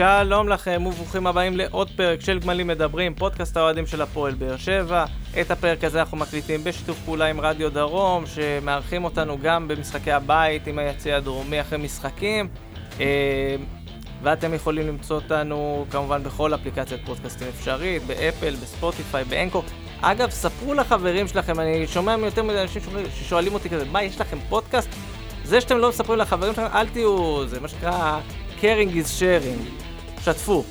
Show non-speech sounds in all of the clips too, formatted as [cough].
שלום לכם וברוכים הבאים לעוד פרק של גמלים מדברים, פודקאסט האוהדים של הפועל באר שבע. את הפרק הזה אנחנו מקליטים בשיתוף פעולה עם רדיו דרום, שמארחים אותנו גם במשחקי הבית עם היציע הדרומי אחרי משחקים. אה, ואתם יכולים למצוא אותנו כמובן בכל אפליקציית פודקאסטים אפשרית, באפל, בספוטיפיי, באנקור. אגב, ספרו לחברים שלכם, אני שומע מיותר מדי אנשים ששואלים אותי כזה, מה, יש לכם פודקאסט? זה שאתם לא מספרים לחברים שלכם, אל תהיו, זה מה שנקרא caring is sharing. שתפו.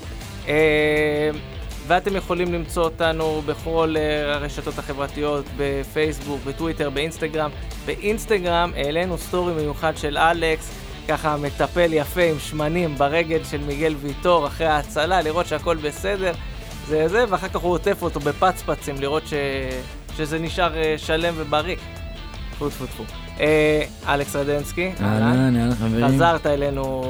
אה, ואתם יכולים למצוא אותנו בכל אה, הרשתות החברתיות, בפייסבוק, בטוויטר, באינסטגרם. באינסטגרם העלינו סטורי מיוחד של אלכס, ככה מטפל יפה עם שמנים ברגל של מיגל ויטור אחרי ההצלה, לראות שהכל בסדר. זה זה, ואחר כך הוא עוטף אותו בפצפצים, לראות ש... שזה נשאר אה, שלם ובריא. טפו טפו טפו. אה, אלכס רדנסקי, אהלן, אהלן חברים. חזרת אלינו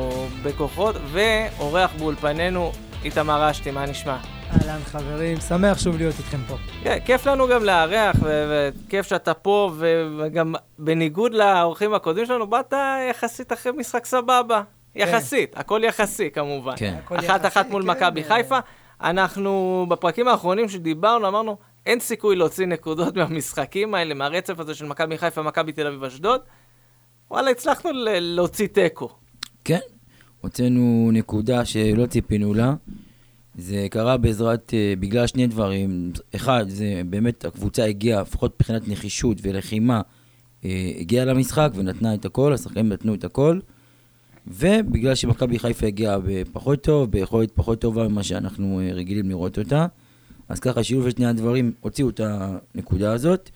בכוחות, ואורח באולפנינו, איתמר אשתי, מה נשמע? אהלן חברים, שמח שוב להיות איתכם פה. כן, כיף לנו גם לארח, וכיף שאתה פה, וגם בניגוד לאורחים הקודמים שלנו, באת יחסית אחרי משחק סבבה. כן. יחסית, הכל יחסי כמובן. כן. אחת אחת מול כן, מכבי חיפה. אנחנו, בפרקים האחרונים שדיברנו, אמרנו, אין סיכוי להוציא נקודות [laughs] מהמשחקים האלה, מהרצף הזה של מכבי חיפה, מכבי תל אביב, אשדוד. וואלה, הצלחנו להוציא תיקו. כן, הוצאנו נקודה שלא ציפינו לה. זה קרה בעזרת, uh, בגלל שני דברים. אחד, זה באמת הקבוצה הגיעה, לפחות מבחינת נחישות ולחימה, uh, הגיעה למשחק ונתנה את הכל, השחקנים נתנו את הכל. ובגלל שמכבי חיפה הגיעה בפחות טוב, ביכולת פחות טובה ממה שאנחנו uh, רגילים לראות אותה. אז ככה, שילוב של שני הדברים הוציאו את הנקודה הזאת.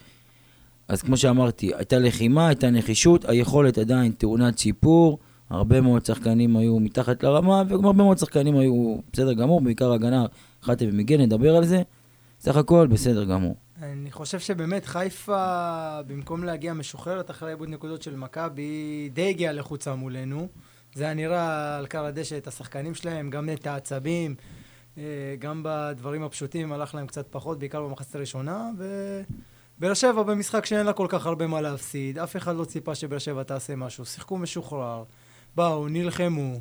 אז כמו שאמרתי, הייתה לחימה, הייתה נחישות, היכולת עדיין טעונת שיפור, הרבה מאוד שחקנים היו מתחת לרמה, וגם הרבה מאוד שחקנים היו בסדר גמור, בעיקר הגנה, חתם ומיגן, נדבר על זה. סך הכל בסדר גמור. אני חושב שבאמת חיפה, במקום להגיע משוחררת אחרי עיבוד נקודות של מכבי, די הגיעה לחוצה מולנו. זה היה נראה על קר הדשא את השחקנים שלהם, גם את העצבים. אה, גם בדברים הפשוטים הלך להם קצת פחות, בעיקר במחצית הראשונה, ובאר שבע במשחק שאין לה כל כך הרבה מה להפסיד, אף אחד לא ציפה שבאר שבע תעשה משהו, שיחקו משוחרר, באו, נלחמו,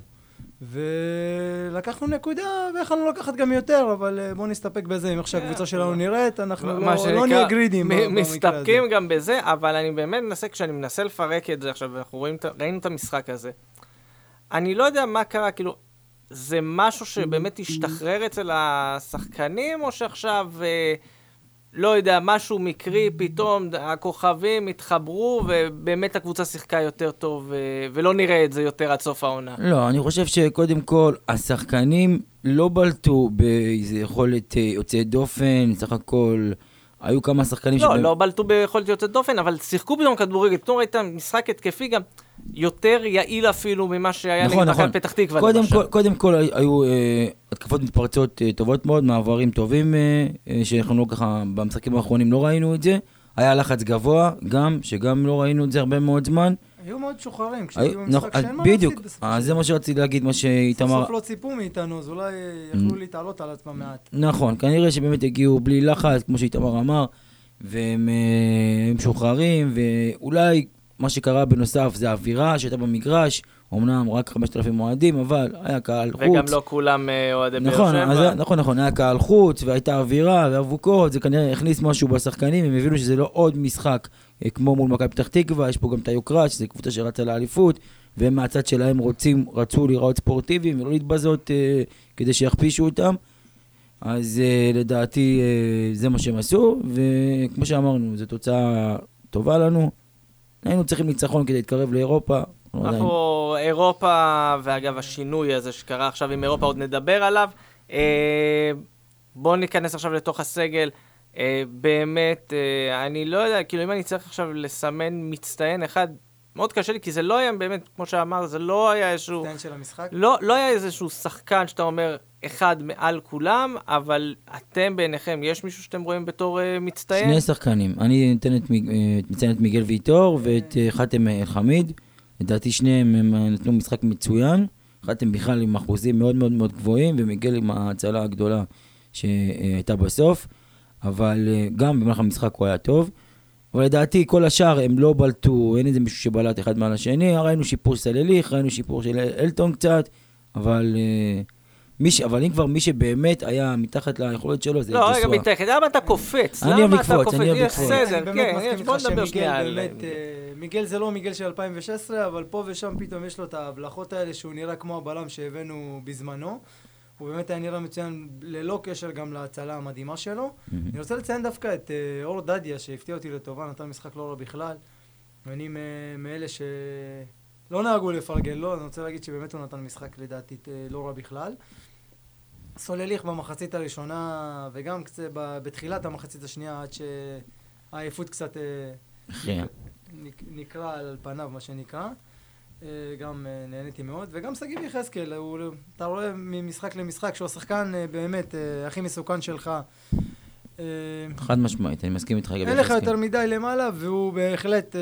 ולקחנו נקודה, ויכולנו לקחת גם יותר, אבל אה, בואו נסתפק בזה, אם איך שהקבוצה שלנו נראית, אנחנו לא, לא נהיה גרידים. מסתפקים גם בזה, אבל אני באמת מנסה, כשאני מנסה לפרק את זה עכשיו, ואנחנו רואים, ראינו את המשחק הזה, אני לא יודע מה קרה, כאילו, זה משהו שבאמת השתחרר אצל השחקנים, או שעכשיו, אה, לא יודע, משהו מקרי, פתאום הכוכבים התחברו, ובאמת הקבוצה שיחקה יותר טוב, אה, ולא נראה את זה יותר עד סוף העונה? לא, אני חושב שקודם כל, השחקנים לא בלטו באיזה יכולת אה, יוצאת דופן, סך הכל... היו כמה שחקנים לא, שבא... לא בלטו ביכולת יוצאת דופן, אבל שיחקו פתאום כדורגל. פתאום ראית משחק התקפי גם יותר יעיל אפילו ממה שהיה נכון, נגד נכון. פתח תקווה. קודם כל, קודם כל היו אה, התקפות מתפרצות אה, טובות מאוד, מעברים טובים, אה, אה, שאנחנו לא ככה, במשחקים האחרונים לא ראינו את זה. היה לחץ גבוה, גם, שגם לא ראינו את זה הרבה מאוד זמן. היו מאוד משוחררים, כשהיו במשחק נכון, שאין מה להפסיד בסופו של אז זה מה שרציתי להגיד, מה שאיתמר... בסוף לא ציפו מאיתנו, אז אולי יכלו להתעלות על עצמם מעט. נכון, כנראה שבאמת הגיעו בלי לחץ, כמו שאיתמר אמר, והם אה, משוחררים, ואולי מה שקרה בנוסף זה האווירה שהייתה במגרש, אמנם רק 5,000 אוהדים, אבל היה קהל חוץ. וגם לא כולם אה, אוהדי באר נכון, שבע. נכון, נכון, היה קהל חוץ, והייתה אווירה ואבוקות, זה כנראה הכניס משהו בשחקנים, הם הבינו שזה לא עוד משחק אה, כמו מול מכבי פתח תקווה, יש פה גם את היוקרה, שזו קבוצה שרצה לאליפות, והם מהצד שלהם רוצים, רצו להיראות ספורטיביים ולא להתבזות אה, כדי שיכפישו אותם. אז אה, לדעתי אה, זה מה שהם עשו, וכמו שאמרנו, זו תוצאה טובה לנו. היינו צריכים ניצחון כדי להתקרב לאירופה. אנחנו, אירופה, ואגב, השינוי הזה שקרה עכשיו עם אירופה, עוד נדבר עליו. אה, בואו ניכנס עכשיו לתוך הסגל. אה, באמת, אה, אני לא יודע, כאילו, אם אני צריך עכשיו לסמן מצטיין אחד, מאוד קשה לי, כי זה לא היה באמת, כמו שאמר, זה לא היה איזשהו... מצטיין של המשחק? לא, לא היה איזשהו שחקן שאתה אומר, אחד מעל כולם, אבל אתם בעיניכם, יש מישהו שאתם רואים בתור uh, מצטיין? שני שחקנים. אני את, מציין את מיגל ויטור ואת חאתם אל-חמיד. לדעתי שניהם הם נתנו משחק מצוין. חאתם בכלל עם אחוזים מאוד מאוד מאוד גבוהים, ומיגל עם ההצלה הגדולה שהייתה בסוף. אבל uh, גם במהלך המשחק הוא היה טוב. אבל לדעתי כל השאר הם לא בלטו, אין איזה מישהו שבלט אחד מעל השני. ראינו שיפור של אליך, ראינו שיפור של אלטון קצת, אבל... Uh, ש... אבל אם כבר מי שבאמת היה מתחת ליכולת שלו, זה לא, רגע. מתחת, למה אתה קופץ? אני אוהב לקפוץ, קופץ? אני אוהב לקפוץ. בסדר, אני באמת כן, בוא איתך נדבר שמיגל שנייה על... באמת, אה, מיגל זה לא מיגל של 2016, אבל פה ושם פתאום יש לו את ההבלחות האלה שהוא נראה כמו הבלם שהבאנו בזמנו. הוא באמת היה נראה מצוין ללא קשר גם להצלה המדהימה שלו. אני רוצה לציין דווקא את אה, אור דדיה שהפתיע אותי לטובה, נתן משחק לא רע בכלל. ואני מאלה שלא נהגו לפרגן לו, אני רוצה להגיד שבאמת הוא נתן משחק לדעתי אה, לא רע בכלל. סולליך במחצית הראשונה וגם קצת בתחילת המחצית השנייה עד שהעייפות קצת אה. נק- נקרא על פניו מה שנקרא. אה, גם אה, נהניתי מאוד, וגם שגיב יחזקאל, אתה רואה ממשחק למשחק שהוא השחקן באמת הכי מסוכן שלך. אה, חד משמעית, אני מסכים איתך לגבי אין לך יחזקאל. יותר מדי למעלה, והוא בהחלט... אה,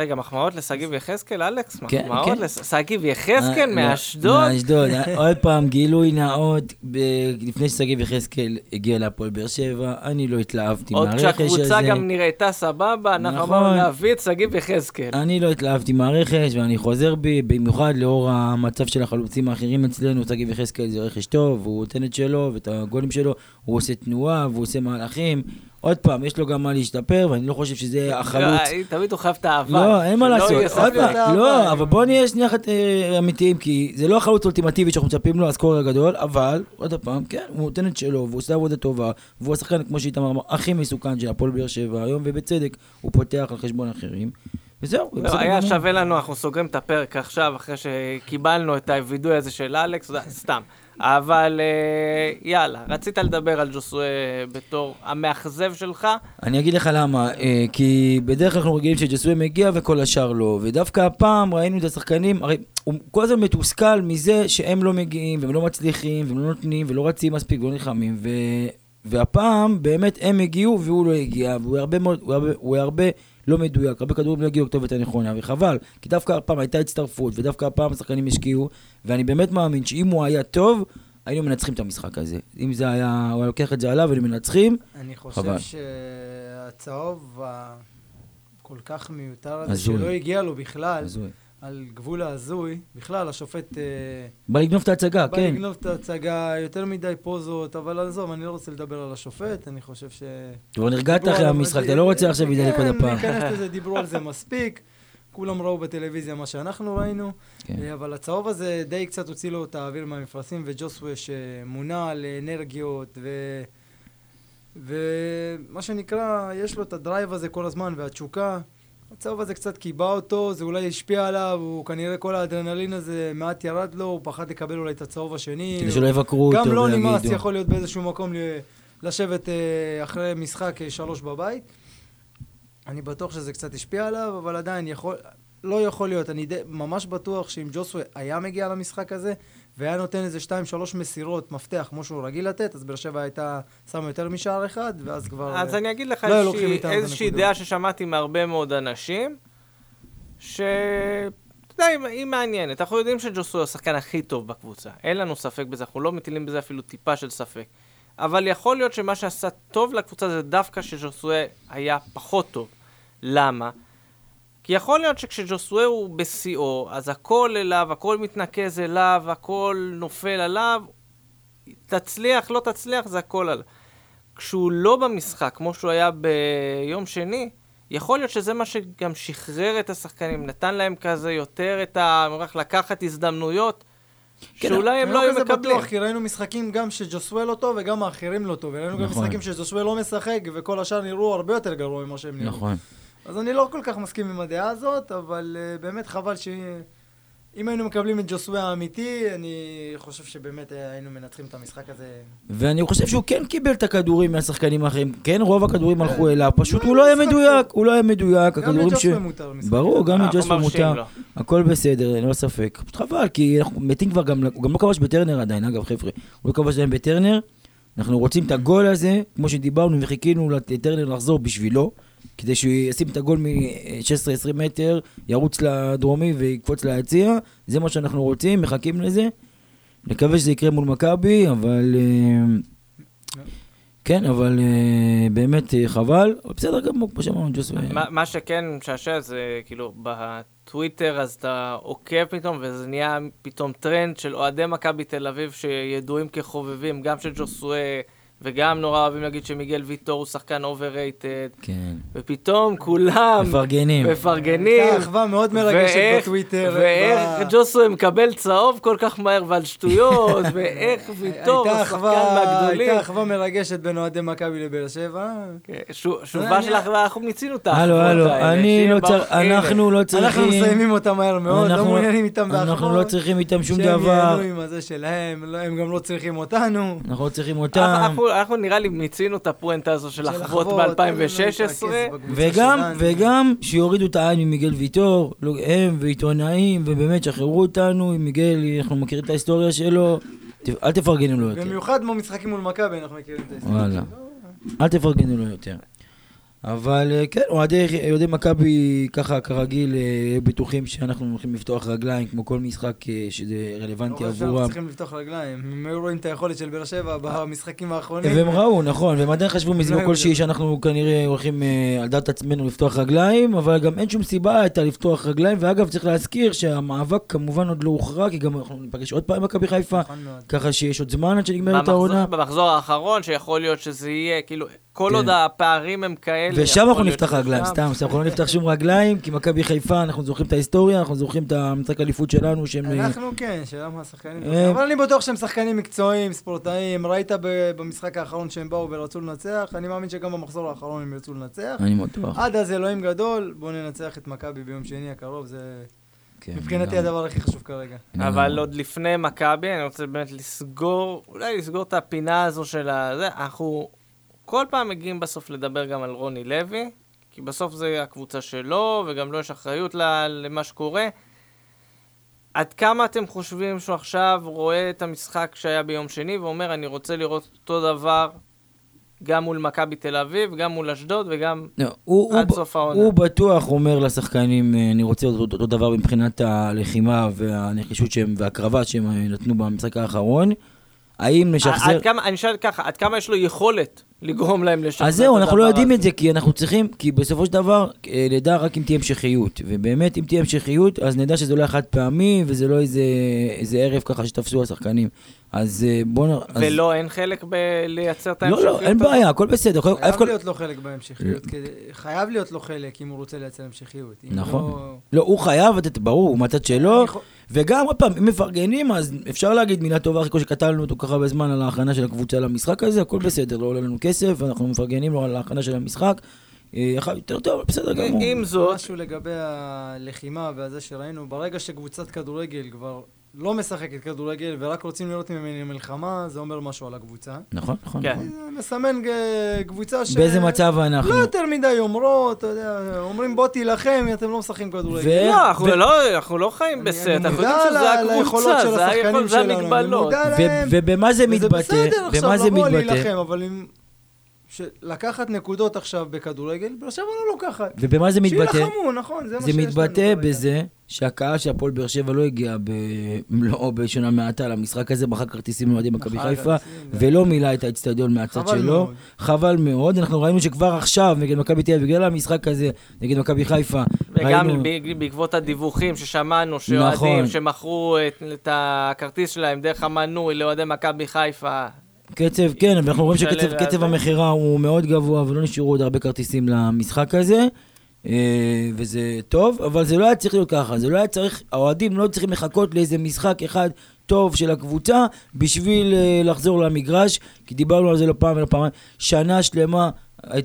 רגע, מחמאות לשגיב יחזקאל, אלכס? כן, מחמאות כן. לשגיב יחזקאל אה, מאשדוד? מאשדוד. [laughs] עוד פעם, גילוי נאות, ב- לפני ששגיב יחזקאל הגיע להפועל באר שבע, אני לא התלהבתי עוד מהרכש הזה. כשהקבוצה גם נראתה סבבה, אנחנו נכון. אמרנו להביא את שגיב יחזקאל. אני לא התלהבתי מהרכש, ואני חוזר בי, במיוחד לאור המצב של החלוצים האחרים אצלנו, שגיב יחזקאל זה רכש טוב, הוא נותן את שלו ואת הגולים שלו, הוא עושה תנועה והוא עושה מהלכים. עוד פעם, יש לו גם מה להשתפר, ואני לא חושב שזה החלוץ. אה, תמיד הוא חייב את האהבה. לא, אין מה לעשות. עוד פעם, לא, אבל בוא נהיה שנייה אחת אה, אמיתיים, כי זה לא החלוץ האולטימטיבי שאנחנו מצפים לו, הסקורר הגדול, אבל, עוד פעם, כן, הוא נותן את שלו, והוא עושה עבודה טובה, והוא השחקן, כמו שאיתמר אמר, הכי מסוכן של הפועל באר שבע היום, ובצדק, הוא פותח על חשבון אחרים. וזהו, זה לא, היה. שווה לנו, אנחנו סוגרים את הפרק עכשיו, אחרי שקיבלנו את הווידוי הזה של אלכס, זה- סתם. אבל אה, יאללה, רצית לדבר על ג'וסווה בתור המאכזב שלך? אני אגיד לך למה, אה, כי בדרך כלל אנחנו רגילים שג'סוי מגיע וכל השאר לא, ודווקא הפעם ראינו את השחקנים, הרי הוא כל הזמן מתוסכל מזה שהם לא מגיעים, והם לא מצליחים, והם לא נותנים, ולא רצים מספיק, ולא נלחמים. והפעם באמת הם הגיעו והוא לא הגיע, והוא הרבה מאוד, הוא הרבה, הוא הרבה לא מדויק, הרבה כדורים לא הגיעו לכתובת הנכונה, וחבל, כי דווקא הפעם הייתה הצטרפות, ודווקא הפעם השחקנים השקיעו, ואני באמת מאמין שאם הוא היה טוב, היינו מנצחים את המשחק הזה. אם זה היה, הוא היה לוקח את זה עליו, היינו מנצחים, אני חושב חבל. שהצהוב הכל כך מיותר הזה, הזוי. שלא הגיע לו בכלל, הזוי. על גבול ההזוי, בכלל השופט... אה, בא לגנוב את ההצגה, בא כן. לגנוב את ההצגה, יותר מדי פוזות, אבל עזוב, אני לא רוצה לדבר על השופט, אני חושב ש... כבר נרגעת אחרי המשחק, אתה לא רוצה עכשיו עוד כן, הפעם. להיכנס לזה, [laughs] דיברו על זה מספיק. כולם ראו בטלוויזיה מה שאנחנו ראינו, כן. אה, אבל הצהוב הזה די קצת הוציא לו את האוויר מהמפרשים, וג'וסווה שמונע לאנרגיות, ו... ומה שנקרא, יש לו את הדרייב הזה כל הזמן, והתשוקה. הצהוב הזה קצת קיבע אותו, זה אולי השפיע עליו, הוא כנראה כל האדרנלין הזה מעט ירד לו, הוא פחד לקבל אולי את הצהוב השני. כדי שלא יבקרו אותו גם לא נמאס. יכול להיות באיזשהו מקום לשבת אה, אחרי משחק אה, שלוש בבית. אני בטוח שזה קצת השפיע עליו, אבל עדיין יכול, לא יכול להיות. אני די, ממש בטוח שאם ג'וסווה היה מגיע למשחק הזה, והיה נותן איזה שתיים, שלוש מסירות מפתח כמו שהוא רגיל לתת, אז באר שבע הייתה שמה יותר משער אחד, ואז כבר... אז אה, אני אגיד לך לא איזושהי- איזושהי. דעה ששמעתי מהרבה מאוד אנשים, ש... אתה יודע, היא- מעניינת. אנחנו יודעים שג'וסו הוא השחקן הכי טוב בקבוצה. אין לנו ספק בזה, אנחנו לא מטילים בזה אפילו טיפה של ספק. אבל יכול להיות שמה שעשה טוב לקבוצה זה דווקא שג'וסואה היה פחות טוב. למה? כי יכול להיות שכשג'וסואה הוא בשיאו, אז הכל אליו, הכל מתנקז אליו, הכל נופל עליו. תצליח, לא תצליח, זה הכל עליו. כשהוא לא במשחק, כמו שהוא היה ביום שני, יכול להיות שזה מה שגם שחרר את השחקנים, נתן להם כזה יותר את ה... איך לקחת הזדמנויות, כן, שאולי הם אני לא היו כזה מקבלים. בטוח, כי ראינו משחקים גם שג'וסווה לא טוב וגם האחרים לא טוב. וראינו גם נכון. משחקים שג'וסווה לא משחק, וכל השאר נראו הרבה יותר גרוע ממה שהם נראו. נכון. אז אני לא כל כך מסכים עם הדעה הזאת, אבל uh, באמת חבל ש... אם היינו מקבלים את ג'וסווה האמיתי, אני חושב שבאמת אה, היינו מנצחים את המשחק הזה. ואני חושב שהוא כן קיבל את הכדורים מהשחקנים האחרים. כן, רוב הכדורים הלכו כן. אליו, פשוט לא הוא לא היה מדויק, הוא לא היה מדויק. גם. לג'וסווה מותר. ברור, גם לג'וסווה מותר. הכל בסדר, אין לו ספק. פשוט חבל, כי אנחנו מתים כבר גם, הוא גם לא כבש בטרנר עדיין, אגב, חבר'ה. הוא לא כבש עדיין בטרנר. אנחנו רוצים את הגול הזה, כמו שדיברנו, וחיכינו לטרנר לחזור בשבילו, כדי שהוא ישים את הגול מ-16-20 מטר, ירוץ לדרומי ויקפוץ ליציע. זה מה שאנחנו רוצים, מחכים לזה. נקווה שזה יקרה מול מכבי, אבל... אה, כן, אבל אה, באמת אה, חבל. בסדר גמור, כמו שאמרנו. מה, מה שכן משעשע זה כאילו בטוויטר אז אתה עוקב פתאום וזה נהיה פתאום טרנד של אוהדי מכבי תל אביב שידועים כחובבים גם של ג'וסווה וגם נורא אוהבים להגיד שמיגל ויטור הוא שחקן overrated כן. ופתאום כולם מפרגנים. מפרגנים. הייתה אחווה מאוד מרגשת ואיך- בטוויטר. ואיך ב- ג'וסווה מקבל צהוב כל כך מהר ועל שטויות, [laughs] ואיך ויטור הייתה הוא שחקן מהגדולים. הייתה אחווה מרגשת בין אוהדי מכבי לבאר שבע. כן, שו- שובה של אחווה, אנחנו מיצינו את הלו, האחוות הלו, האלה, אני לא. צריך. אנחנו לא צריכים... אנחנו מסיימים אותם מהר מאוד, לא מעוניינים איתם באחווה. אנחנו לא צריכים איתם שום שהם דבר. ייהנו עם הזה שלהם, לא- הם גם לא צריכים אותנו. אנחנו לא צריכים אנחנו- אותם. אנחנו אנחנו נראה לי מיצינו את הפואנטה הזו של אחוות ב-2016. וגם, וגם שיורידו את העין ממיגל ויטור, לא, הם ועיתונאים, ובאמת שחררו אותנו עם מיגל, אנחנו מכירים את ההיסטוריה שלו, אל תפרגנו לו יותר. במיוחד במשחקים מול מכבי, אנחנו מכירים את ההיסטוריה. וואלה. אל תפרגנו לו יותר. אבל אה, כן, אוהדי אוהדי מכבי, ככה כרגיל, אה, בטוחים שאנחנו הולכים לפתוח רגליים, כמו כל משחק אה, שזה רלוונטי לא עבורם. צריכים לפתוח רגליים. הם היו רואים את היכולת של באר שבע במשחקים האחרונים. והם ראו, נכון, והם עדיין חשבו מזמן לא כלשהי. שאנחנו כנראה הולכים על דעת עצמנו לפתוח רגליים, אבל גם אין שום סיבה הייתה לפתוח רגליים, ואגב, צריך להזכיר שהמאבק כמובן עוד לא הוכרע, כי גם אנחנו ניפגש עוד פעם עם מכבי חיפה, נכון. ככה שיש עוד זמן עד שנגמרת העונה, במחזור האחרון, שיכול להיות שזה יהיה, כאילו, כל כן. עוד הפערים הם כאלה... ושם אנחנו נפתח רגליים, שם. סתם, סתם, אנחנו לא נפתח שום רגליים, כי מכבי חיפה, אנחנו זוכרים את ההיסטוריה, אנחנו זוכרים את המשחק האליפות שלנו, שהם... אה, אנחנו כן, שאלה מה השחקנים. אה, אבל אני בטוח שהם שחקנים מקצועיים, ספורטאים. ראית במשחק האחרון שהם באו ורצו לנצח, אני מאמין שגם במחזור האחרון הם ירצו לנצח. אני בטוח. עד אז אלוהים גדול, בואו ננצח את מכבי ביום שני הקרוב, זה כן, מבחינתי. הדבר הכי חשוב כרגע. אבל. עוד לפני מכבי, אני רוצה באמת לסגור, אולי לסגור את הפינה הזו של ה... זה, אנחנו כל פעם מגיעים בסוף לדבר גם על רוני לוי, כי בסוף זה הקבוצה שלו, וגם לו יש אחריות למה שקורה. עד כמה אתם חושבים שהוא עכשיו רואה את המשחק שהיה ביום שני ואומר, אני רוצה לראות אותו דבר גם מול מכבי תל אביב, גם מול אשדוד וגם לא, הוא- הוא עד ב- סוף העונה? הוא בטוח אומר לשחקנים, אה, אני רוצה אותו, אותו דבר מבחינת הלחימה והנחישות שהם, והקרבה שהם אה, נתנו במשחק האחרון. האם נשחזר... עד כמה, אני שואל ככה, עד כמה יש לו יכולת לגרום להם לשחזר את אז זהו, אנחנו לא יודעים הזה? את זה, כי אנחנו צריכים, כי בסופו של דבר, אה, נדע רק אם תהיה המשכיות. ובאמת, אם תהיה המשכיות, אז נדע שזה לא חד פעמי, וזה לא איזה, איזה ערב ככה שתפסו השחקנים. אז אה, בואו נ... אז- ולא, אין חלק בלייצר את לא, ההמשכיות לא, אין הזאת? בעיה, הכל בסדר. יכול- חייב אף כל- להיות לו חלק בהמשכיות, חייב להיות לו חלק אם הוא רוצה לייצר המשכיות. נכון. לא- לא, הוא חייב לתת, ברור, מהצד שלו. וגם, עוד פעם, אם מפרגנים, אז אפשר להגיד מילה טובה, אחרי כל שקטלנו אותו ככה בזמן על ההכנה של הקבוצה למשחק הזה, הכל בסדר, לא עולה לנו כסף, אנחנו מפרגנים לו על ההכנה של המשחק. אה, יותר טוב, בסדר גמור. עם זאת, משהו לגבי הלחימה והזה שראינו, ברגע שקבוצת כדורגל כבר לא משחקת כדורגל ורק רוצים לראות ממני מלחמה, זה אומר משהו על הקבוצה. נכון, נכון. כן. נכון. זה מסמן קבוצה ש... באיזה מצב אנחנו? לא יותר מדי אומרות, אתה יודע, אומרים בוא תילחם, אתם לא משחקים כדורגל. ו- לא, אנחנו ו- לא- אנחנו לא חיים אני אנחנו יודעים שזה הקבוצה, של זה היכול- זה המגבלות. מודע ו- להם. ובמה זה וזה מתבטא? בסדר עכשיו זה לבוא? להילחם, אבל אם... ש- לקחת נקודות עכשיו בכדורגל, באר שבע לא לוקחת. ובמה זה מתבטא? שילחמו, נכון, זה מה זה שיש לנו מתבטא כרגע. בזה שהקהל של הפועל באר שבע לא הגיע במלואו בשנה מעטה למשחק הזה, מכר כרטיסים לאוהדי מכבי חיפה, ולא מילא את האצטדיון מהצד שלו. מאוד. חבל מאוד, אנחנו ראינו שכבר עכשיו נגד מכבי תל אביב, בגלל המשחק הזה נגד מכבי חיפה, וגם ראינו... בעקבות הדיווחים ששמענו, נכון. שאוהדים שמכרו את- את הכרטיס שלהם דרך המנוי לאוהדי מכבי חיפה, קצב, כן, ואנחנו רואים משלם שקצב קצב. המכירה הוא מאוד גבוה ולא נשארו עוד הרבה כרטיסים למשחק הזה. אה, וזה טוב, אבל זה לא היה צריך להיות ככה, זה לא היה צריך, האוהדים לא צריכים לחכות לאיזה משחק אחד טוב של הקבוצה בשביל אה, לחזור למגרש, כי דיברנו על זה לא פעם ולא פעמיים, שנה שלמה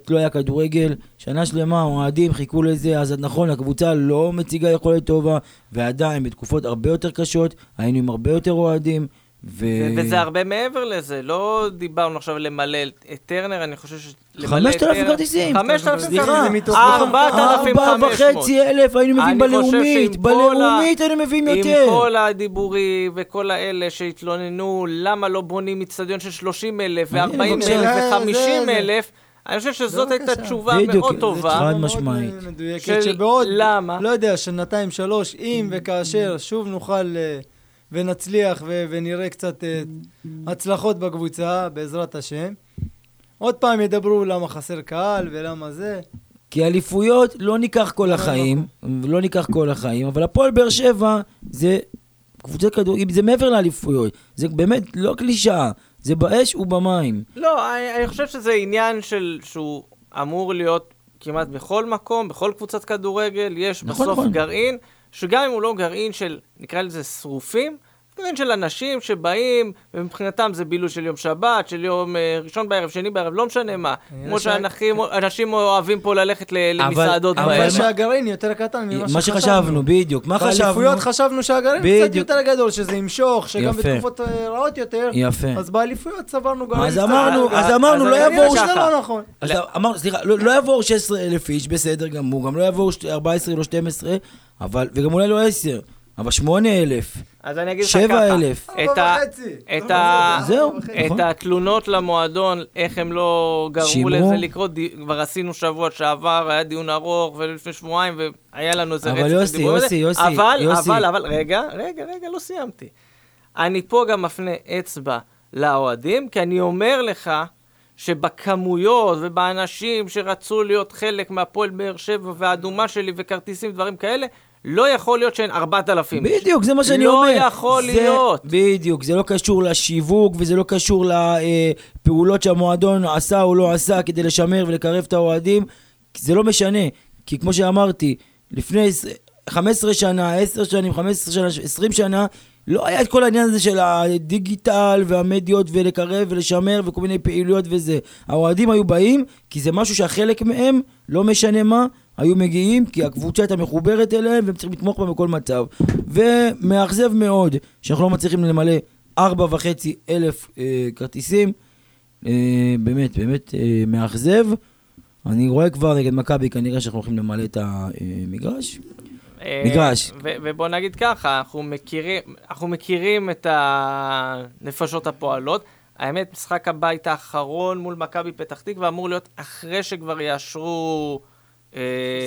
לא היה כדורגל, שנה שלמה האוהדים חיכו לזה, אז נכון, הקבוצה לא מציגה יכולת טובה, ועדיין בתקופות הרבה יותר קשות, היינו עם הרבה יותר אוהדים, ו... ו- וזה הרבה מעבר לזה, לא דיברנו עכשיו למלא את טרנר, אני חושב ש... למלא את 5,000 טרנר- כרטיסים. 5,000 סליחה, זה כרטיסים, מתוך- 4,500. ארבע וחצי אלף היינו מביאים בלאומית, בלאומית היינו מביאים עם יותר. כל הדיבורים וכל האלה שהתלוננו למה לא בונים איצטדיון של 30 אלף הנה, ו-40 בבקשה. אלף ו-50 זה- זה- אלף, אני חושב שזאת הייתה. תשובה מאוד טובה. חד משמעית. של למה? לא יודע, שנתיים, שלוש, אם וכאשר שוב נוכל אה, ונצליח ו- ונראה קצת אה, הצלחות בקבוצה, בעזרת השם, עוד פעם ידברו למה חסר קהל ולמה זה. כי אליפויות לא ניקח כל החיים, לא ניקח כל החיים, אבל הפועל באר שבע זה קבוצת כדורגל, זה מעבר לאליפויות, זה באמת לא קלישאה, זה באש ובמים. לא, אני, אני חושב שזה עניין של, שהוא אמור להיות כמעט בכל מקום, בכל קבוצת כדורגל, יש נכון, בסוף נכון. גרעין, שגם אם הוא לא גרעין של, נקרא לזה שרופים, גרעין של אנשים שבאים, ומבחינתם זה בילוי של יום שבת, של יום אה, ראשון בערב, שני בערב, לא משנה מה. כמו שאנשים אוהבים פה ללכת ל- אבל- למסעדות אבל אבל בערב. שהגרעין יותר קטן ממה מה שחשבנו, בדיוק, מה חשבנו? באליפויות חשבנו שהגרעין קצת. יותר גדול, שזה ימשוך, שגם יפה. בתקופות אה, רעות יותר, יפה. אז באליפויות סברנו גרעין אז קצת אמרנו, אז. אמרנו, לא יבואו... ככה. לא נכון. אמרנו, סליחה, לא, לא יבואו 16,000 איש, בסדר גמור, גם לא יבואו שת- 14, לא 12, אבל, וגם אולי לא 10, אבל 8,000, אז אני אגיד לך 7,000. ככה, את ה-. את ה-. זהו. את נכון. התלונות למועדון, איך הם לא גרמו שימרו. לזה לקרות, די- כבר עשינו שבוע שעבר, היה דיון ארוך, ולפני שבועיים, והיה לנו איזה אבל רצף יוסי, על זה. יוסי, יוסי, אבל, יוסי. אבל, אבל, רגע, רגע, רגע, לא סיימתי. אני פה גם מפנה אצבע לאוהדים, כי אני אומר לך שבכמויות ובאנשים שרצו להיות חלק מהפועל באר שבע והאדומה שלי וכרטיסים, דברים כאלה, לא יכול להיות שאין 4,000 איש. בדיוק, זה מה שאני לא אומר. יכול זה- להיות. בדיוק, זה לא קשור לשיווק, וזה לא קשור לפעולות שהמועדון עשה או לא עשה כדי לשמר ולקרב את האוהדים. זה לא משנה, כי כמו שאמרתי, לפני עש- 15 שנה, 10 שנים, 15 שנה, 20 שנה, לא היה את כל העניין הזה של הדיגיטל והמדיות ולקרב ולשמר וכל מיני פעילויות וזה. האוהדים היו באים, כי זה משהו שהחלק מהם, לא משנה מה, היו מגיעים, כי הקבוצה הייתה מחוברת אליהם והם צריכים לתמוך בה בכל מצב. ומאכזב מאוד שאנחנו לא מצליחים למלא ארבע וחצי אלף אה, כרטיסים. אה, באמת, באמת אה, מאכזב. אני רואה כבר נגד מכבי, כנראה שאנחנו הולכים למלא את המגרש. אה, מגרש. ו- ובוא נגיד ככה, אנחנו מכירים, אנחנו מכירים את הנפשות הפועלות. האמת, משחק הבית האחרון מול מכבי פתח תקווה אמור להיות אחרי שכבר יאשרו... אה,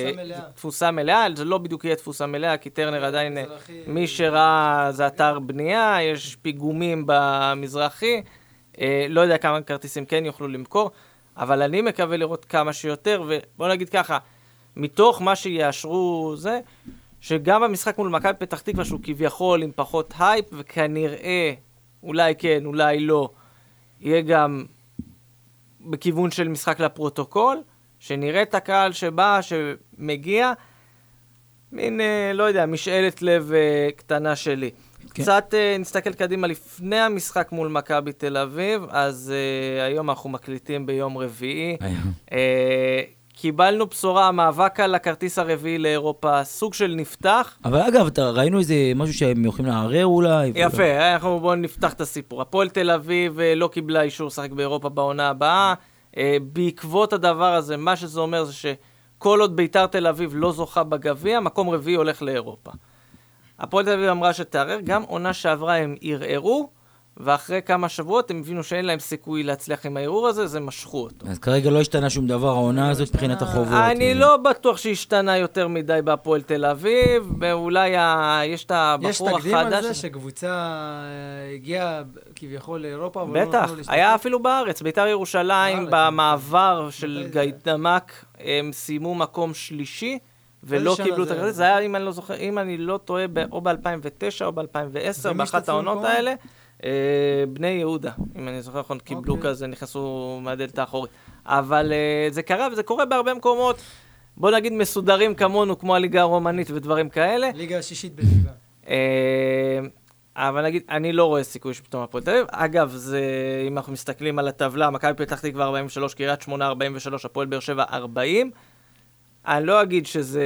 תפוסה מלאה. תפוסה מלאה, זה לא בדיוק יהיה תפוסה מלאה, כי טרנר עדיין, אה, מי שראה זה אתר בנייה, יש פיגומים במזרחי, אה, לא יודע כמה כרטיסים כן יוכלו למכור, אבל אני מקווה לראות כמה שיותר, ובוא נגיד ככה, מתוך מה שיאשרו זה, שגם במשחק מול מכבי פתח תקווה, שהוא כביכול עם פחות הייפ, וכנראה, אולי כן, אולי לא, יהיה גם בכיוון של משחק לפרוטוקול, שנראה את הקהל שבא, שמגיע, מין, אה, לא יודע, משאלת לב אה, קטנה שלי. כן. קצת אה, נסתכל קדימה לפני המשחק מול מכבי תל אביב, אז אה, היום אנחנו מקליטים ביום רביעי. אה, קיבלנו בשורה, המאבק על הכרטיס הרביעי לאירופה, סוג של נפתח. אבל אגב, אתה, ראינו איזה משהו שהם יכולים לערער אולי? יפה, אנחנו בואו נפתח את הסיפור. הפועל תל אביב לא קיבלה אישור לשחק באירופה בעונה הבאה. אה, בעקבות הדבר הזה, מה שזה אומר זה שכל עוד ביתר תל אביב לא זוכה בגביע, מקום רביעי הולך לאירופה. הפועל תל אביב אמרה שתערער, גם עונה שעברה הם ערערו, ואחרי כמה שבועות הם הבינו שאין להם סיכוי להצליח עם הערעור הזה, אז הם משכו אותו. אז כרגע לא השתנה שום דבר, העונה הזאת מבחינת החובות. אני לא בטוח שהשתנה יותר מדי בהפועל תל אביב, ואולי ה... יש את יש הבחור תקדים על החדש. זה שקבוצה אה, הגיעה כביכול לאירופה, אבל לא בטח, נתנו להשתתף? היה אפילו בארץ, ביתר ירושלים, במעבר של זה היה? גיידמק, הם סיימו מקום שלישי, ולא קיבלו את זה הכרטיס. זה היה, אם אני לא זוכר, אם אני לא טועה, או ב-2009 או ב-2010, ומי באחת העונות? האלה. אה, בני יהודה, אם אני זוכר נכון, קיבלו אוקיי. כזה, נכנסו מהדלת האחורית. אבל אה, זה קרה, וזה קורה בהרבה מקומות, בוא נגיד מסודרים כמונו, כמו הליגה הרומנית ודברים כאלה. ליגה השישית בליגה. אה, אבל נגיד, אני לא רואה סיכוי שפתאום הפועל תל אביב. אגב, זה, אם אנחנו מסתכלים על הטבלה, מכבי פתח תקווה 43, קריית שמונה 43, הפועל באר שבע 40. אני לא אגיד שזה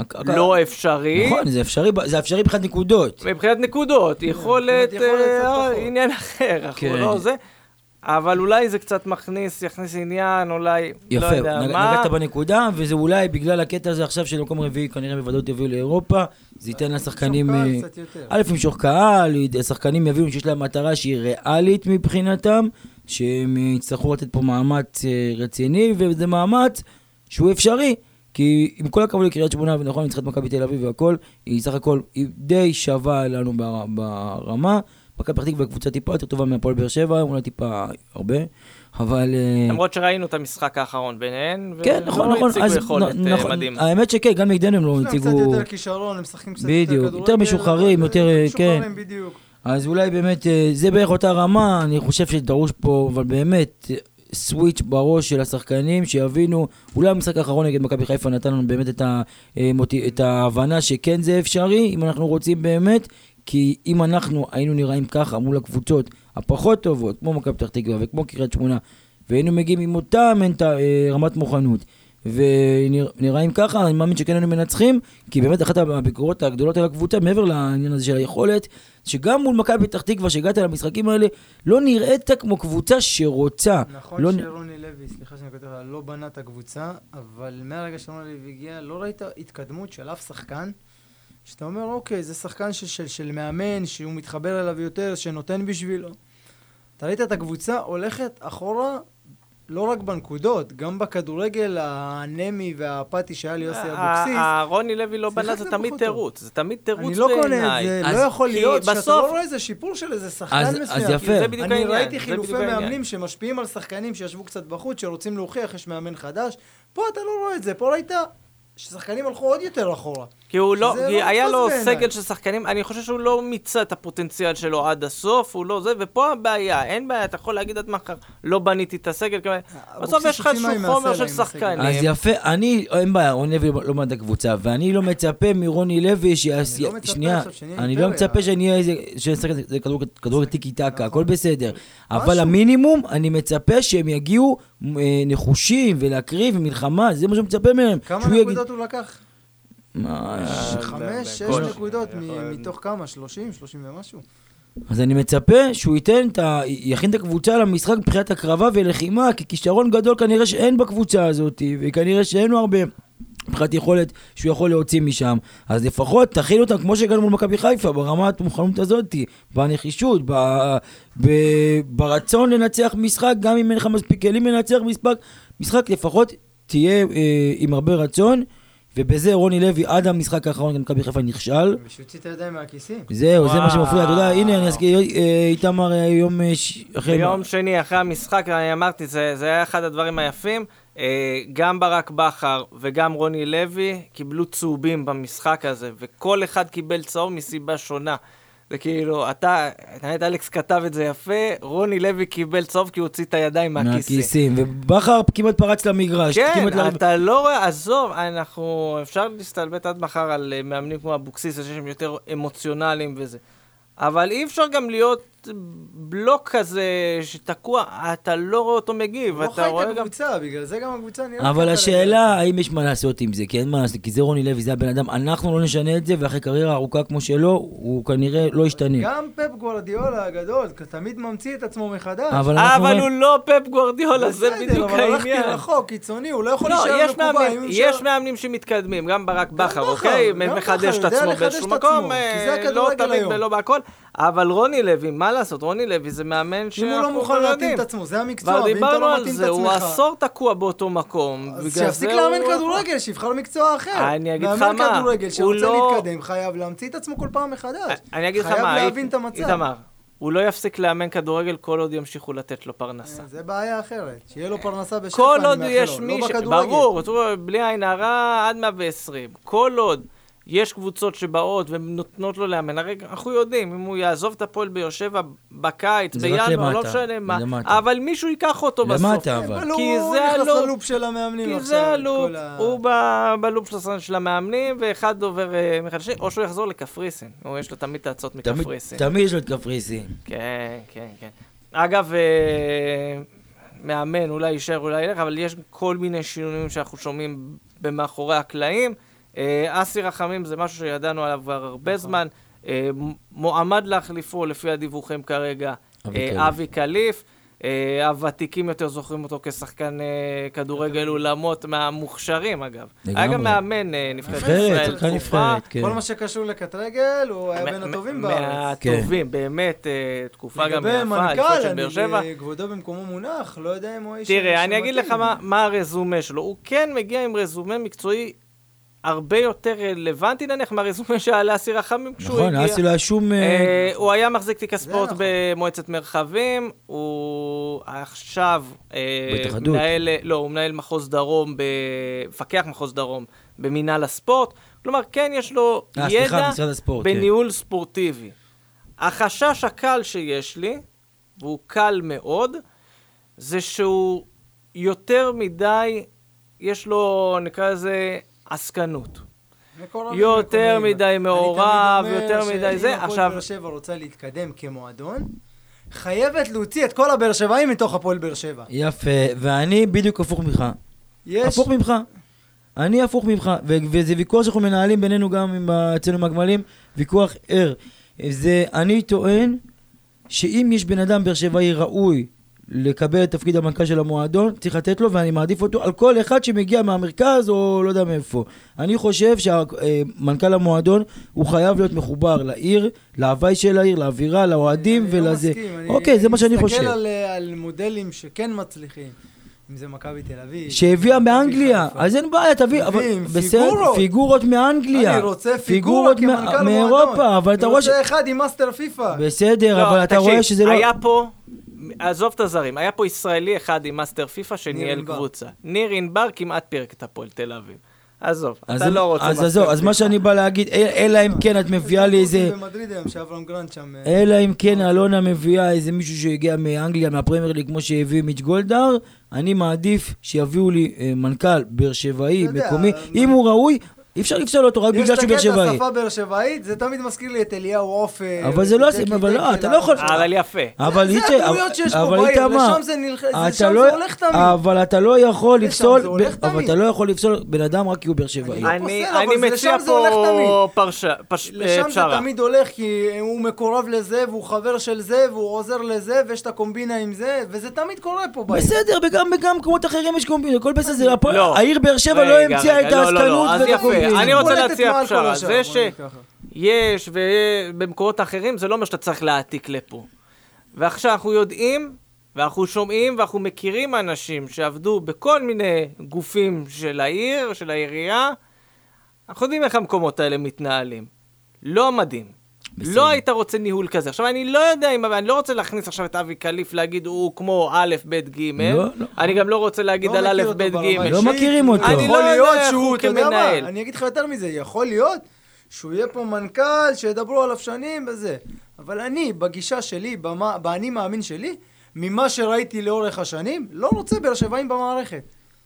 אק- אק- לא אפשרי. נכון, זה אפשרי, זה אפשרי מבחינת נקודות. מבחינת נקודות, יכולת, מבחינת יכולת אה, פחות. עניין אחר, אנחנו כן. לא זה. אבל אולי זה קצת מכניס, יכניס עניין, אולי, יפה, לא יודע נג- מה. נגעת בנקודה, וזה אולי בגלל הקטע הזה עכשיו של מקום רביעי, כנראה בוודאות יביאו לאירופה, זה ייתן לשחקנים... אה. א', למשוך קהל, השחקנים יבינו שיש להם מטרה שהיא ריאלית מבחינתם, שהם יצטרכו לתת פה מאמץ אה, רציני, וזה מאמץ שהוא אפשרי. כי עם כל הכבוד לקריית שמונה, ונכון, ניצחה את מכבי תל אביב והכל, היא סך הכל, היא די שווה לנו בר- ברמה. מכבי פתח תקווה קבוצה טיפה יותר טובה מהפועל באר שבע, אולי טיפה הרבה, אבל... אה, למרות שראינו את המשחק האחרון ביניהן, כן, נכון, ולא נכון, הציגו אז יכולת אה, נכון, מדהימה. האמת שכן, גם נגדנו הם לא יש להם הציגו... קצת יותר כישרון, הם משחקים קצת בדיוק, יותר יותר כדורגל, משוחררים, אבל, יותר, אה, כן. משוחררים בדיוק. אז אולי באמת, אה, זה בערך אותה רמה, אני חושב שדרוש פה, אבל באמת, סוויץ' בראש של השחקנים, שיבינו, אולי המשחק האחרון נגד מכבי חיפה נתן לנו באמת את, ה, אה, את ההבנה שכן זה אפשרי, אם אנחנו רוצים באמת, כי אם אנחנו היינו נראים ככה מול הקבוצות הפחות טובות, כמו מכבי פתח תקווה וכמו קריית שמונה, והיינו מגיעים עם אותה מנט, אה, רמת מוכנות, ונראים ככה, אני מאמין שכן היינו מנצחים, כי באמת אחת הביקורות הגדולות על הקבוצה, מעבר לעניין הזה של היכולת, שגם מול מכבי פתח תקווה, שהגעת למשחקים האלה, לא נראית כמו קבוצה שרוצה. נכון לא... שרוני לוי, סליחה שאני כותב, לא בנה את הקבוצה, אבל מהרגע שרוני לוי הגיע, לא ראית התקדמות של אף שחקן, שאתה אומר, אוקיי, זה שחקן של, של, של מאמן, שהוא מתחבר אליו יותר, שנותן בשבילו. אתה ראית את הקבוצה הולכת אחורה, לא רק בנקודות, גם בכדורגל האנמי והאפאתי שהיה ליוסי ה- אבוקסיס. ה- רוני לוי לא בנה, זה תמיד. תירוץ, זה תמיד תירוץ אני לא קונה את בעיניי. זה, לא יכול כי להיות שאתה לא רואה איזה שיפור של איזה שחקן מסוים. אז יפה. זה בדיוק אני ראיתי חילופי. מאמנים שמשפיעים על שחקנים שישבו קצת בחוץ, שרוצים להוכיח, יש מאמן חדש. פה אתה לא רואה את זה, פה ראית ששחקנים הלכו עוד יותר אחורה. כי הוא לא, כי לא היה לו. סגל של שחקנים, אני חושב שהוא לא מיצה את הפוטנציאל שלו עד הסוף, הוא לא זה, ופה הבעיה, אין בעיה, אתה יכול להגיד עד מחר, לא בניתי את הסגל, כמה- בסוף אבוקסיס יש לך איזשהו חומר של. שחקנים. אז יפה, אני, אין בעיה, רוני לוי לא בנה את הקבוצה, ואני לא מצפה מרוני לוי שיעשי... לא שנייה, אני לא. מצפה שאני אהיה איזה... כדורגל טיקי טקה, נכון. הכל בסדר. אבל. המינימום, אני מצפה שהם יגיעו אה, נחושים ולהקריב מלחמה, זה מה שאני מצפה מהם. כמה נקודות הוא לקח? מה, ש- אה, חמש, שש. נקודות מ- יכול- מתוך כמה? שלושים? שלושים ומשהו? אז אני מצפה שהוא ייתן את ה... יכין את הקבוצה למשחק מבחינת הקרבה ולחימה, כי כישרון גדול כנראה שאין בקבוצה הזאת, וכנראה שאין לו הרבה מבחינת יכולת שהוא יכול להוציא משם. אז לפחות תכין אותם כמו שהגענו מול מכבי חיפה, ברמת המוכנות הזאת, בנחישות, ב... ב... ברצון לנצח משחק, גם אם אין לך מספיק כלים לנצח משחק, משחק לפחות תהיה אה, עם הרבה רצון. ובזה רוני לוי עד המשחק האחרון גם מכבי חיפה נכשל. ושהוציא את הידיים מהכיסים. זהו, זה מה שמפריע, אתה יודע. הנה, אני אזכיר, אה, איתמר אה, יום אה, ש- אחרי... ביום שני, אחרי המשחק, אני אמרתי, זה, זה היה אחד הדברים היפים. גם ברק בכר וגם רוני לוי קיבלו צהובים במשחק הזה, וכל אחד קיבל צהוב מסיבה שונה. זה כאילו, אתה, האמת, אלכס כתב את זה יפה, רוני לוי קיבל צהוב כי הוא הוציא את הידיים מהכיסים. מהכיסים, ובכר כמעט פרץ למגרש. כן, אתה לא רואה, עזוב, אנחנו, אפשר להסתלבט עד מחר על אה, מאמנים כמו אבוקסיס, שהם יותר אמוציונליים וזה. אבל אי אפשר גם להיות בלוק כזה שתקוע, אתה לא רואה אותו מגיב, לא אתה חי רואה את גם... הקבוצה, בגלל זה גם הקבוצה נראית אבל השאלה, לדעתי. האם יש מה לעשות עם זה, כי אין מה לעשות, כי זה רוני לוי, זה הבן אדם, אנחנו לא נשנה את זה, ואחרי קריירה ארוכה כמו שלו, הוא כנראה לא ישתנה. גם פפ גוורדיולה הגדול, תמיד ממציא את עצמו מחדש. אבל אבל הוא לא פפ גוורדיולה, זה בסדר, בדיוק אבל הלכתי העניין. רחוק, קיצוני, הוא לא יכול לא, להישאר יש מקובע. מאמנים, אם הוא יש יישאר- מאמנים שמתקדמים, גם ברק בכר, אוקיי? גם מחדש את עצמו באיזשהו את מקום, אה, לא תמיד. ולא בהכל, אבל רוני לוי, מה לעשות? רוני לוי זה מאמן אם הוא לא מוכן לא להתאים. את עצמו, זה המקצוע, כבר ואם אתה דיברנו לא על מתאים את זה, הוא עצמך... עשור תקוע באותו מקום. אז שיפסיק לאמן כדורגל, שיבחר מקצוע אחר. אני אגיד לך מאמן מה, כדורגל הוא שרוצה לא- להתקדם, חייב להמציא את עצמו כל פעם מחדש. אני אגיד לך חייב מה, להבין אית- את המצב. איתמר, הוא לא יפסיק לאמן כדורגל כל עוד ימשיכו לתת לו פרנסה. זה בעיה אחרת. שיהיה לו פרנסה בשפע, כל אני עוד מאחל יש לו, מי לא ש... בכדורגל. ברור, בלי עין הרע, עד 120. כל עוד יש קבוצות שבאות ונותנות לו לאמן, הרי אנחנו יודעים, אם הוא יעזוב את הפועל באר שבע בקיץ, זה בינואר, לא למטה, משנה מה, למטה. אבל מישהו ייקח אותו בסוף. למטה אבל. כי הוא זה נכנס הלופ. ללופ של המאמנים כי עכשיו. זה את הלופ, ה- הוא ב- בלופ של של המאמנים, ואחד עובר אה, מאחד לשני, או שהוא יחזור לקפריסין, או יש לו תמיד תמיד- מקפריסין. תמיד יש לו את קפריסין. כן, כן, כן. אגב, אה, מאמן אולי יישאר, אולי ילך, אבל יש כל מיני שינויים שאנחנו שומעים במאחורי הקלעים. אה, אסי רחמים זה משהו שידענו עליו כבר הרבה נכון. זמן. אה, מועמד להחליפו, לפי הדיווחים כרגע, אבי אה, קליף. אבי קליף. אה, הוותיקים יותר זוכרים אותו כשחקן אה, כדורגל אולמות מהמוכשרים, אגב. היה. גם מאמן אה, נבחרת נבחרת, ישראל. תקופה. נבחרת, כן. כל מה שקשור לקטרגל, הוא היה בין הטובים בארץ. מהטובים, באמת, אה, תקופה גם לגבי יפה, אליפות מנכ"ל, של באר שבע. אני כבודו במקומו מונח, לא יודע אם הוא האיש תראה, אני אגיד לך מה הרזומה שלו. הוא כן מגיע עם רזומה מקצועי הרבה יותר רלוונטי נניח מהרזומה [laughs] שהיה לאסי רחמים כשהוא הגיע. נכון, אסי לא היה שום... אה, אה, הוא היה מחזיק תיק הספורט נכון. במועצת מרחבים, הוא עכשיו אה, בהתאחדות. מנהל, לא, הוא מנהל מחוז דרום, מפקח מחוז דרום במינהל הספורט. כלומר, כן יש לו אה, ידע הספורט, כן. בניהול ספורטיבי. החשש הקל שיש לי, והוא קל מאוד, זה שהוא יותר מדי, יש לו, נקרא לזה, עסקנות. יותר. מדי אני מעורב, תמיד אומר יותר מדי זה. שאם הפועל עכשיו- באר שבע רוצה להתקדם כמועדון, חייבת להוציא את כל הבאר שבעים מתוך הפועל באר שבע. יפה, ואני בדיוק הפוך ממך. יש... הפוך ממך. אני הפוך ממך, ו- וזה ויכוח שאנחנו מנהלים בינינו גם עם אצלנו עם הגמלים, ויכוח ער. זה, אני טוען שאם יש בן אדם באר שבעי ראוי לקבל את תפקיד המנכ"ל של המועדון, צריך לתת לו, ואני מעדיף אותו על כל אחד שמגיע מהמרכז או לא יודע מאיפה. אני חושב שמנכ"ל המועדון הוא חייב להיות מחובר לעיר, להוואי של העיר, לאווירה, לאוהדים אני לא ולזה. מסכים, אני- אוקיי, זה מה שאני אני חושב. מסתכל על, אה, על מודלים שכן מצליחים, אם זה מכבי תל אביב. שהביאה מאנגליה. אז אין בעיה, תביא, אבל בסדר, פיגורות. פיגורות מאנגליה. אני רוצה פיגורה מה- כמנכ"ל מאירופה, מועדון. אבל אתה רואה ש... אני רוצה אחד עם מאסטר פיפא. בסדר, לא, אבל אתה רואה שזה לא... היה פה, עזוב את הזרים, היה פה ישראלי אחד עם מאסטר פיפא שניהל. קבוצה. ניר ענבר כמעט פירק את הפועל תל אביב. עזוב, אז אתה זה- לא רוצה אז מאסטר עזוב, אז מה. שאני בא להגיד, אל- אלא אם כן את מביאה לי איזה... אה, אלא אם כן אלונה מביאה איזה מישהו שהגיע מאנגליה, מהפרמייר ליג, כמו שהביא מיץ' גולדהר, אני מעדיף שיביאו לי אה, מנכ"ל באר שבעי, מקומי. אם הוא ראוי, אי אפשר לפסול אותו רק יש בגלל את שהוא באר הקטע שבעי. שפה באר שבעית, זה תמיד מזכיר לי את אליהו עופר. אבל זה לא את ג'קי אבל לא, אתה לא יכול- אבל יפה. אבל זה הדמויות שיש פה אבל בעיר, לשם זה לא- זה הולך תמיד. אבל אתה לא יכול לפסול, אבל. אתה לא יכול לפסול בן אדם רק כי הוא באר שבעי. לא אני זה- מציע פה פרשה- פש- אה, לשם זה פשרה. תמיד הולך, כי הוא מקורב לזה, והוא חבר של זה, והוא עוזר לזה, ויש את הקומבינה עם זה, וזה תמיד קורה פה בעיר. בסדר, וגם במקומות אחרים יש קומבינות, הכל בסדר. לא. העיר באר שבע לא המציאה את לא, לא, לא, העסקנות ואת. הקומבינות. אני רוצה להציע פשרה. זה בוא ש- נגיד ככה. יש ובמקומות אחרים, זה לא אומר שאתה צריך להעתיק לפה. ועכשיו אנחנו יודעים, ואנחנו שומעים, ואנחנו מכירים אנשים שעבדו בכל מיני גופים של העיר, של העירייה, אנחנו יודעים איך המקומות האלה מתנהלים. לא מדהים. בסדר. לא היית רוצה ניהול כזה. עכשיו, אני לא יודע אם... אני לא רוצה להכניס עכשיו את אבי קליף להגיד הוא כמו א', ב', ג'. לא, לא. אני גם לא רוצה להגיד לא על א', ב', ג'. לא מכירים אותו. אני לא יודע איך הוא כמנהל. אני אגיד לך יותר מזה, יכול להיות שהוא יהיה פה מנכ"ל, שידברו עליו שנים וזה. אבל אני, בגישה שלי, באני מאמין שלי, ממה שראיתי לאורך השנים, לא רוצה באר שבעים במערכת.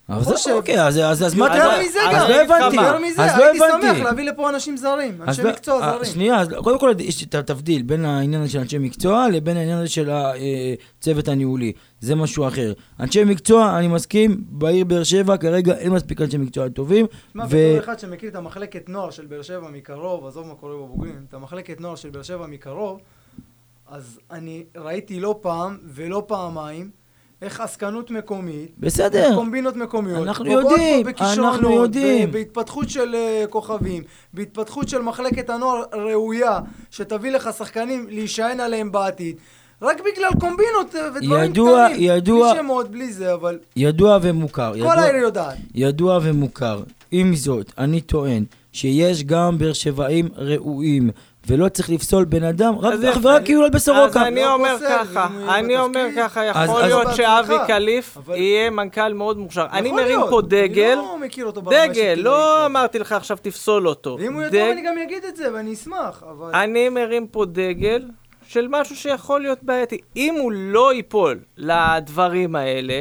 אבל זה אוקיי, אז- אז אז מה יותר אתה... מזה אז גם, אז לא הבנתי. יותר מזה, אז לא הייתי הבנתי. שמח להביא לפה אנשים זרים, אנשי לא- מקצוע אה, זרים. שנייה, אז קודם כל יש את התבדיל בין העניין הזה של אנשי מקצוע לבין העניין הזה של הצוות הניהולי. זה משהו אחר. אנשי מקצוע, אני מסכים, בעיר באר שבע כרגע אין מספיק אנשי מקצוע טובים. תשמע, ו- בתור אחד שמכיר את המחלקת נוער של באר שבע מקרוב, עזוב מה קורה בבוגרים, את המחלקת נוער של באר שבע מקרוב, אז אני ראיתי לא פעם ולא פעמיים איך עסקנות מקומית, בסדר. איך קומבינות מקומיות, אנחנו יודעים, אנחנו יודעים. בהתפתחות של אה, כוכבים, בהתפתחות של מחלקת הנוער ראויה, שתביא לך שחקנים להישען עליהם בעתיד. רק בגלל קומבינות אה, ודברים ידוע- קטנים. ידוע- בלי שמות, בלי זה, אבל ידוע ומוכר. כל ידוע- העיר יודעת. ידוע ומוכר. עם זאת, אני טוען שיש גם באר שבעים ראויים, ולא צריך לפסול בן אדם רק אז ורק אני- כי הוא לא אז בסורוקה. אני לא אומר פוסל, ככה, אני אומר. ככה, אז- יכול אז- להיות. שאבי קליף אבל- יהיה מנכ"ל מאוד מוכשר. אני מרים להיות, פה אני דגל, לא מכיר אותו ברמה דגל, האישית, לא אני- אמרתי לך עכשיו תפסול אותו. ואם הוא יותר אני גם אגיד את זה, ואני אשמח, אבל... אני מרים פה דגל של משהו שיכול להיות בעייתי. אם הוא לא ייפול לדברים האלה,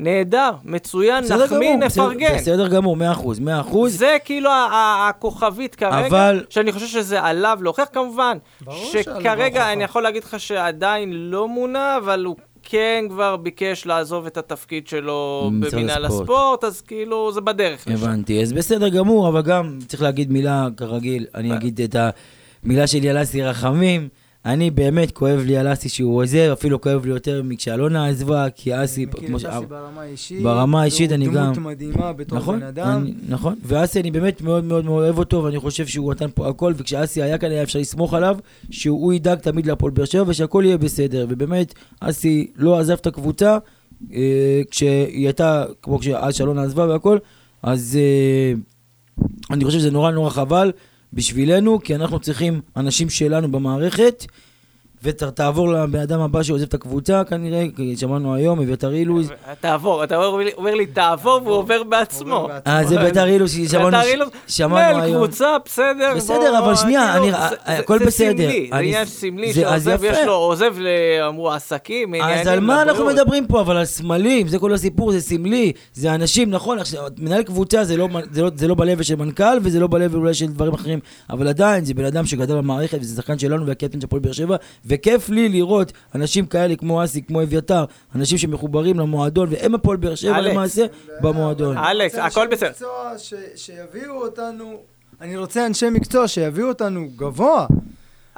נהדר, מצוין, נחמיא, בסדר- נפרגן. בסדר גמור, מאה אחוז, מאה אחוז. זה כאילו הכוכבית כרגע, אבל- שאני חושב שזה עליו להוכיח כמובן, שכרגע. אני יכול להגיד לך שעדיין לא מונה, אבל הוא כן כבר ביקש לעזוב את התפקיד שלו במינהל הספורט. הספורט, אז כאילו זה בדרך לשם. הבנתי, אז בסדר גמור, אבל גם צריך להגיד מילה כרגיל, אני אגיד את המילה של ילסי רחמים. אני באמת כואב לי על אסי שהוא עוזב, אפילו כואב לי יותר מכשאלונה עזבה, כי אסי, אני מכיר כמו את ש... אסי ברמה האישית. ברמה האישית אני הוא גם- דמות מדהימה בתור נכון, בן אדם. אני, נכון, ואסי אני באמת מאוד מאוד מאוד אוהב אותו, ואני חושב שהוא נתן פה הכל, וכשאסי היה כאן היה אפשר לסמוך עליו, שהוא ידאג תמיד להפועל באר שבע, ושהכל יהיה בסדר, ובאמת, אסי לא עזב את הקבוצה, אה, כשהיא הייתה, כמו כשאז שלונה עזבה והכל, אז, אה, אני חושב שזה נורא נורא חבל בשבילנו, כי אנחנו צריכים אנשים שלנו במערכת, ותעבור לבן אדם הבא שעוזב את הקבוצה, כנראה, כי שמענו היום, אביתר אילוז. תעבור, אתה אומר לי- אומר לי תעבור, והוא עובר בעצמו. אה, זה ביתר אילוז, ששמענו בית"ר אילוז, שמענו מנהל היום. קבוצה, בסדר. בסדר, אבל שנייה, כאילו, אני- זה- הכל בסדר. סמלי, זה אני- עניין סמלי זה- אז שעוזב. יש לו, עוזב, אמרו, עסקים, עניינים, אז על מה אנחנו. מדברים פה? אבל על סמלים, זה כל הסיפור, זה סמלי, זה אנשים, נכון, מנהל קבוצה זה לא, זה לא, זה לא ב-level של מנכ"ל וזה לא ב-level אולי של דברים אחרים, אבל עדיין זה בן אדם שגדל במערכת וזה שחקן שלנו והקפטן של הפועל באר שבע, וכיף לי לראות אנשים כאלה כמו אסי, כמו אביתר, אנשים שמחוברים למועדון, והם הפועל באר שבע. למעשה במועדון. אלכס, אני רוצה הכל אנשי בסדר. שיביאו אותנו, אני רוצה אנשי מקצוע שיביאו אותנו גבוה.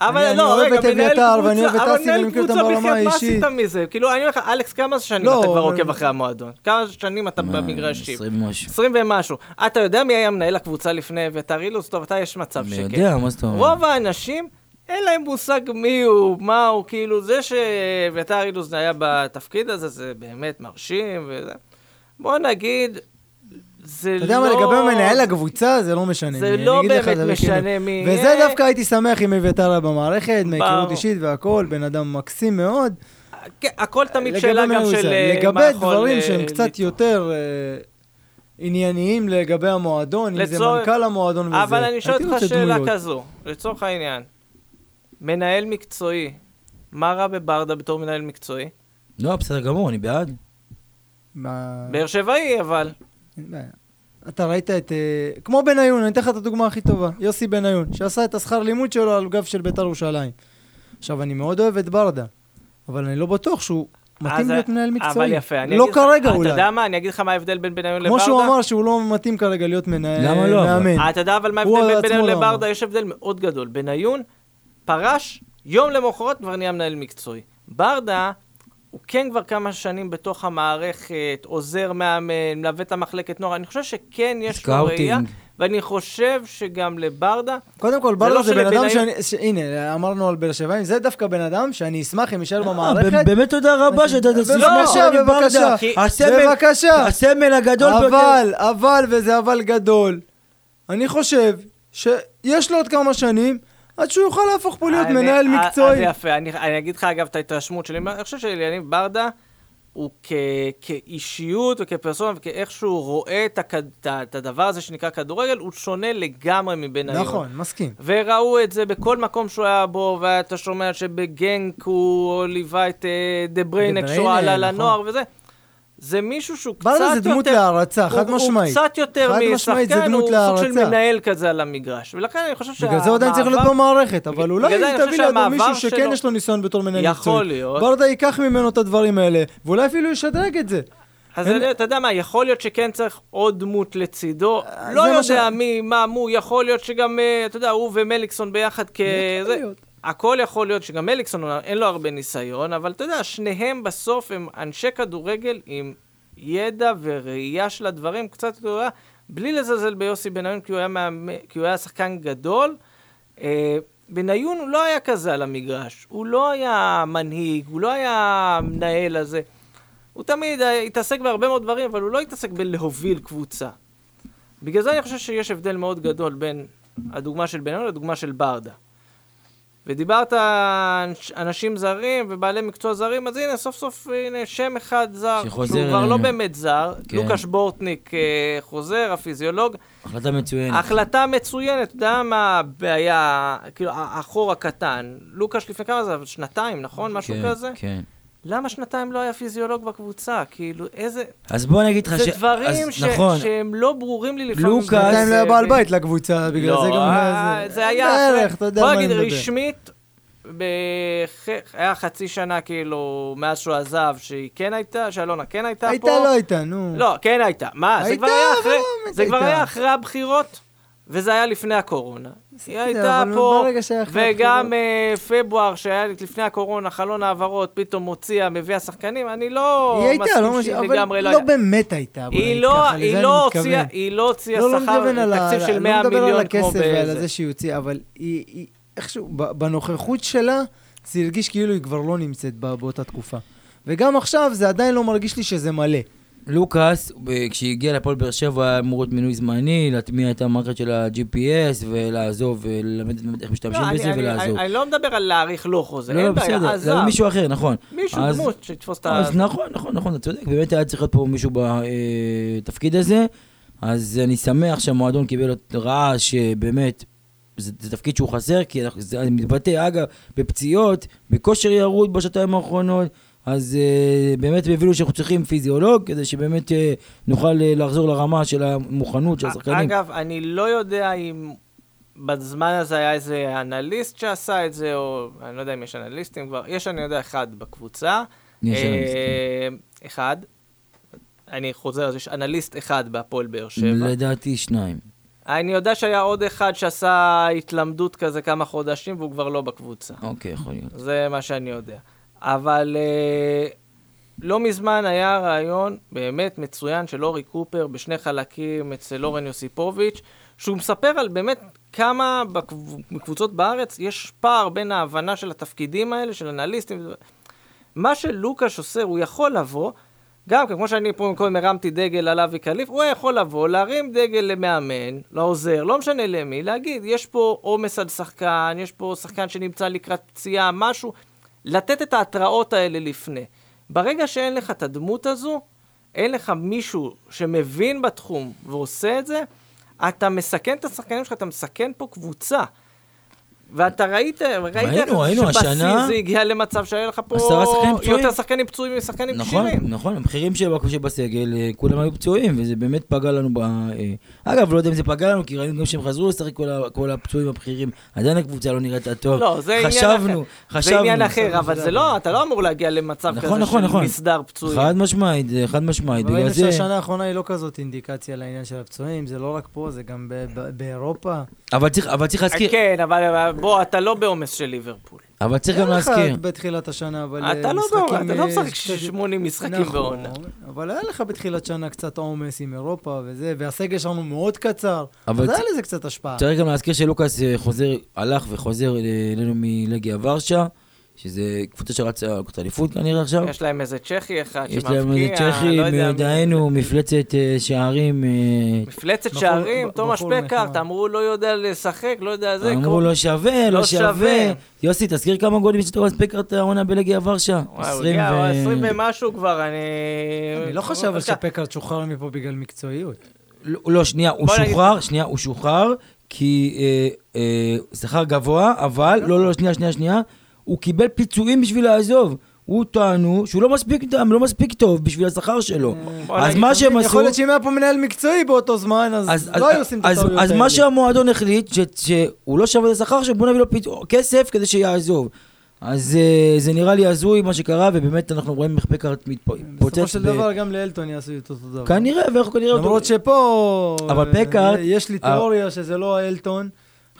אבל אני- לא, אני רגע, מנהל קבוצה, ואני אוהב את אבל אסי, ואני מנהל מכיר אותם קבוצה ברמה בחייאת, מה. עשית מזה? כאילו, אני אומר לך, אלכס, כמה שנים לא, אתה כבר עוקב אחרי המועדון? כמה שנים אתה מה, במגרשים? 20 ומשהו. 20 ומשהו. אתה יודע מי היה מנהל הקבוצה לפני אביתר אילוז? טוב, אתה יש מצב אני שכן. יודע, מה זאת אומרת? רוב האנשים, אין להם מושג מי הוא, מה הוא, כאילו, זה שאביתר אילוז היה בתפקיד הזה, זה באמת מרשים וזה. בוא נגיד, זה לא... אתה יודע מה, לגבי מנהל הקבוצה, זה לא משנה זה מי. לא באמת. משנה מי וזה. דווקא הייתי שמח אם אביתר היה במערכת, מהיכרות. אישית והכל, בן אדם מקסים מאוד. כן, הכל תמיד שאלה גם של... אה, לגבי דברים אה, שהם קצת. יותר אה, ענייניים לגבי המועדון, אם זה מנכ"ל המועדון וזה. אבל אני שואל אותך שאלה. כזו, לצורך העניין. מנהל מקצועי, מה רע בברדה בתור מנהל מקצועי? לא, בסדר גמור, אני בעד. מה- באר שבעי, אבל. אין בעיה. אתה ראית את... אה, כמו בניון, אני אתן לך את הדוגמה הכי טובה. יוסי בניון, שעשה את השכר לימוד שלו על גב של בית"ר ירושלים. עכשיו, אני מאוד אוהב את ברדה, אבל אני לא בטוח שהוא מתאים אז- להיות מנהל מקצועי. אבל יפה, אני לא אגיד לך- כרגע אתה אולי. יודע מה, אני אגיד לך מה ההבדל בין בניון לברדה? כמו שהוא אמר שהוא לא מתאים כרגע להיות מנהל... למה לא? מאמן. אתה יודע אבל מה ההבדל בין בניון לא לברדה? יש הבדל מאוד גדול. בניון פרש, יום למחרת כבר נהיה מנהל מקצועי. ברדה, הוא כן כבר כמה שנים בתוך המערכת, עוזר מאמן, מלווה את המחלקת נוער. אני חושב שכן יש לו. ראייה, ואני חושב שגם לברדה, קודם כל, לא ברדה זה בן שלבניון- אדם שאני... ש- הנה, אמרנו על באר שבעים, זה דווקא בן אדם שאני אשמח אם יישאר אה, במערכת. באמת תודה רבה שאתה בבקשה, תסמך לי בבקשה. ברדה. כי- הסמל- בבקשה. הסמל הגדול ביותר. אבל, אבל, וזה אבל גדול, אני חושב שיש לו עוד כמה שנים עד שהוא יוכל להפוך פה להיות מנהל אה, מקצועי. אז יפה, אני, אני אגיד לך אגב את ההתרשמות שלי, אני חושב שאליניב ברדה, הוא כ, כאישיות וכפרסונה וכאיך שהוא רואה את, הכד, את הדבר הזה שנקרא כדורגל, הוא שונה לגמרי מבניון. נכון, מסכים. וראו את זה בכל מקום שהוא היה בו, ואתה שומע שבגנק הוא ליווה את אה, דה בריינה, שהוא עלה נכון. לנוער וזה. זה מישהו שהוא קצת ברדה יותר... זה דמות להערצה, חד משמעית. הוא קצת יותר משחקן, הוא סוג של. מנהל כזה על המגרש. ולכן אני חושב שהמעבר... בגלל זה הוא עדיין צריך להיות במערכת, אבל אולי תביא לידו מישהו שכן יש לו ניסיון בתור מנהל מקצועי. יכול להיות. ברדה ייקח ממנו את הדברים האלה, ואולי אפילו ישדרג את זה. אז אין- אתה יודע מה, יכול להיות שכן צריך עוד דמות לצידו. אה, לא יודע ש- מי, מה, מו, יכול להיות שגם, אה, אתה יודע, הוא ומליקסון ביחד כ... זה-. הכל יכול להיות שגם מליקסון אין לו הרבה ניסיון, אבל אתה יודע, שניהם בסוף הם אנשי כדורגל עם ידע וראייה של הדברים קצת גדולה, בלי לזלזל ביוסי בניון, כי הוא היה, מאמן- כי הוא היה שחקן גדול. אה, בניון הוא לא היה כזה על המגרש, הוא לא היה מנהיג, הוא לא היה המנהל הזה. הוא תמיד התעסק בהרבה מאוד דברים, אבל הוא לא התעסק בלהוביל קבוצה. בגלל זה אני חושב שיש הבדל מאוד גדול בין הדוגמה של בניון לדוגמה של ברדה. ודיברת אנשים זרים ובעלי מקצוע זרים, אז הנה, סוף סוף, הנה, שם אחד זר, שחוזר שהוא כבר. לא באמת זר, כן. לוקאש בורטניק אה, חוזר, הפיזיולוג, החלטה מצוינת. החלטה מצוינת, אתה יודע מה הבעיה, כאילו, החור הקטן, לוקאש לפני כמה זה, שנתיים, נכון? משהו כן, כזה? כן. למה שנתיים לא היה פיזיולוג בקבוצה? כאילו, איזה... אז בוא אני אגיד לך זה ש... דברים אז ש... נכון. שהם לא ברורים לי לפעמים. לוקאס- בינתיים לא היה זה- בעל בית לקבוצה, בגלל לא, זה גם... אה, זה היה... בערך, אתה יודע בוא מה נגיד, אני מדבר. רשמית, בח... היה חצי שנה, כאילו, מאז שהוא עזב, שהיא כן הייתה, שאלונה כן הייתה פה. הייתה, לא הייתה, נו. לא, כן הייתה. מה, זה הייתה, כבר היה אחרי... לא זה כבר הייתה. היה אחרי הבחירות, וזה היה לפני הקורונה. היא הייתה אבל פה, וגם אה, פברואר, שהיה לפני הקורונה, חלון העברות, פתאום הוציאה, מביאה שחקנים, אני לא הייתה, לא מסכים שהיא אבל לגמרי לא. באמת הייתה. היא נגיד לא, היא לזה לא אני הוציאה, מתכוון. היא לא הוציאה לא, לא שכר, מדבר על ה- תקציב של לא 100 מדבר על מיליון כמו הכסף ועל באיזה. זה שהיא הוציאה, אבל היא, איכשהו, בנוכחות שלה, זה הרגיש כאילו היא כבר לא נמצאת באותה תקופה. וגם עכשיו זה עדיין לא מרגיש לי שזה מלא. לוקאס, ב- כשהגיע לפועל באר שבע, היה אמור להיות מינוי זמני, להטמיע את המערכת של ה-GPS ולעזוב, וללמד איך משתמשים לא, אני- בזה אני- ולעזוב. אני אני לא מדבר על להאריך לא חוזה, לא, לא, אין בעיה, בסדר, עזב. זה מישהו אחר, נכון. מישהו, אז- דמות, שיתפוס את ה... אז נכון, נכון, נכון, אתה צודק, באמת היה צריך להיות פה מישהו בתפקיד הזה, אז אני שמח שהמועדון קיבל רעה שבאמת, זה, זה תפקיד שהוא חסר, כי אנחנו- זה מתבטא, אגב, בפציעות, בכושר ירוד בשנתיים האחרונות, אז uh, באמת הבינו שאנחנו צריכים פיזיולוג, כדי שבאמת uh, נוכל uh, לחזור לרמה של המוכנות של השחקנים. אגב, אני לא יודע אם בזמן הזה היה איזה אנליסט שעשה את זה, או אני לא יודע אם יש אנליסטים כבר, יש, אני יודע, אחד בקבוצה. יש אנליסטים. אחד. אני חוזר זה, יש אנליסט אחד בהפועל באר שבע. לדעתי שניים. אני יודע שהיה עוד אחד שעשה התלמדות כזה כמה חודשים, והוא כבר לא בקבוצה. אוקיי, יכול להיות. זה מה שאני יודע. אבל אה, לא מזמן היה רעיון באמת מצוין של אורי קופר בשני חלקים אצל אורן יוסיפוביץ', שהוא מספר על באמת כמה בקב- בקבוצות בארץ יש פער בין ההבנה של התפקידים האלה, של אנליסטים. מה שלוקאש עושה, הוא יכול לבוא, גם כמו שאני פה קודם הרמתי דגל על אבי קליף, הוא יכול לבוא, להרים דגל למאמן, לעוזר, לא משנה למי, להגיד, יש פה עומס על שחקן, יש פה שחקן שנמצא לקראת פציעה, משהו, לתת את ההתראות האלה לפני. ברגע שאין לך את הדמות הזו, אין לך מישהו שמבין בתחום ועושה את זה, אתה מסכן את השחקנים שלך, אתה מסכן פה קבוצה. ואתה ראית, ראית ראינו, ראינו, שבשיא השנה- זה הגיע למצב שהיה לך פה עשרה שחקנים פצועים. יותר שחקנים פצועים משחקנים נכון, כשירים. נכון, הבכירים שבק- שבסגל, אה, כולם היו פצועים, וזה באמת פגע לנו ב... אה, אגב, לא יודע אם זה פגע לנו, כי ראינו גם שהם חזרו לשחק כל ה- כל הפצועים הבכירים. עדיין הקבוצה לא נראית טוב. לא, זה עניין חשבנו, אחר. חשבנו. זה עניין אחר, אבל זה לא, אתה לא אמור להגיע למצב נכון, כזה נכון, של נכון. מסדר פצועים. חד משמעית, אה, חד משמעית. בגלל ראינו זה... שהשנה האחרונה היא לא כזאת אינדיקציה לעניין של הפצועים, זה לא רק פה, זה גם ב- ב- באירופה. אבל צריך- אבל צריך להזכיר, כן, אבל אבל בוא, אתה לא בעומס של ליברפול. אבל צריך גם היה לך להזכיר. בתחילת השנה, אבל אתה אה, לא בעומס, אתה לא אה, משחק קצת- 80 משחקים נכון, בעונה. אבל היה לך בתחילת שנה קצת עומס עם אירופה וזה, והסגל שלנו מאוד קצר, אבל אז היה לזה קצת השפעה. צריך גם להזכיר שלוקאס אה, חוזר, הלך וחוזר אלינו מלגיה ורשה, שזה קבוצה שרצה לקחת אליפות כנראה עכשיו. יש להם איזה צ'כי אחד יש שמבקיע, להם איזה צ'כי, לא מי. מיודענו, מפלצת אה, שערים. אה, מפלצת שערים, תומש פקארט. אמרו לא יודע לשחק, לא יודע זה. אמרו לו שווה, לא לא שווה. יוסי, תזכיר כמה גולים יש לתומאס פקארט העונה בלגיה ורשה. וואי, הוא 20 הגיע, ו- הוא 20 ומשהו כבר, אני... אני לא חושב אבל שפקארט שוחרר מפה בגלל מקצועיות. לא, לא, שנייה, הוא שוחרר, שנייה, הוא שוחרר, כי אה, אה, שכר גבוה, אבל, לא, לא, שנייה, שנייה, שנייה, הוא קיבל פיצויים בשביל לעזוב. הוא טענו שהוא לא מספיק, לא מספיק טוב בשביל השכר שלו. בוא אז מה שהם עשו... יכול להיות שאם היה פה מנהל מקצועי באותו זמן, אז אז, לא אז, היו עושים את אז, הטעויות אז האלה. מה שהמועדון החליט, ש, שהוא לא שווה את השכר, שבוא נביא לו פית, כסף כדי שיעזוב. אז uh, זה נראה לי הזוי מה שקרה, ובאמת אנחנו רואים איך פקארט מתפוצץ. בסופו של דבר גם לאלטון יעשו את אותו דבר. כנראה, ואנחנו כנראה... למרות שפה... אבל אה, פקארט- יש לי אה. תיאוריה שזה לא האלטון.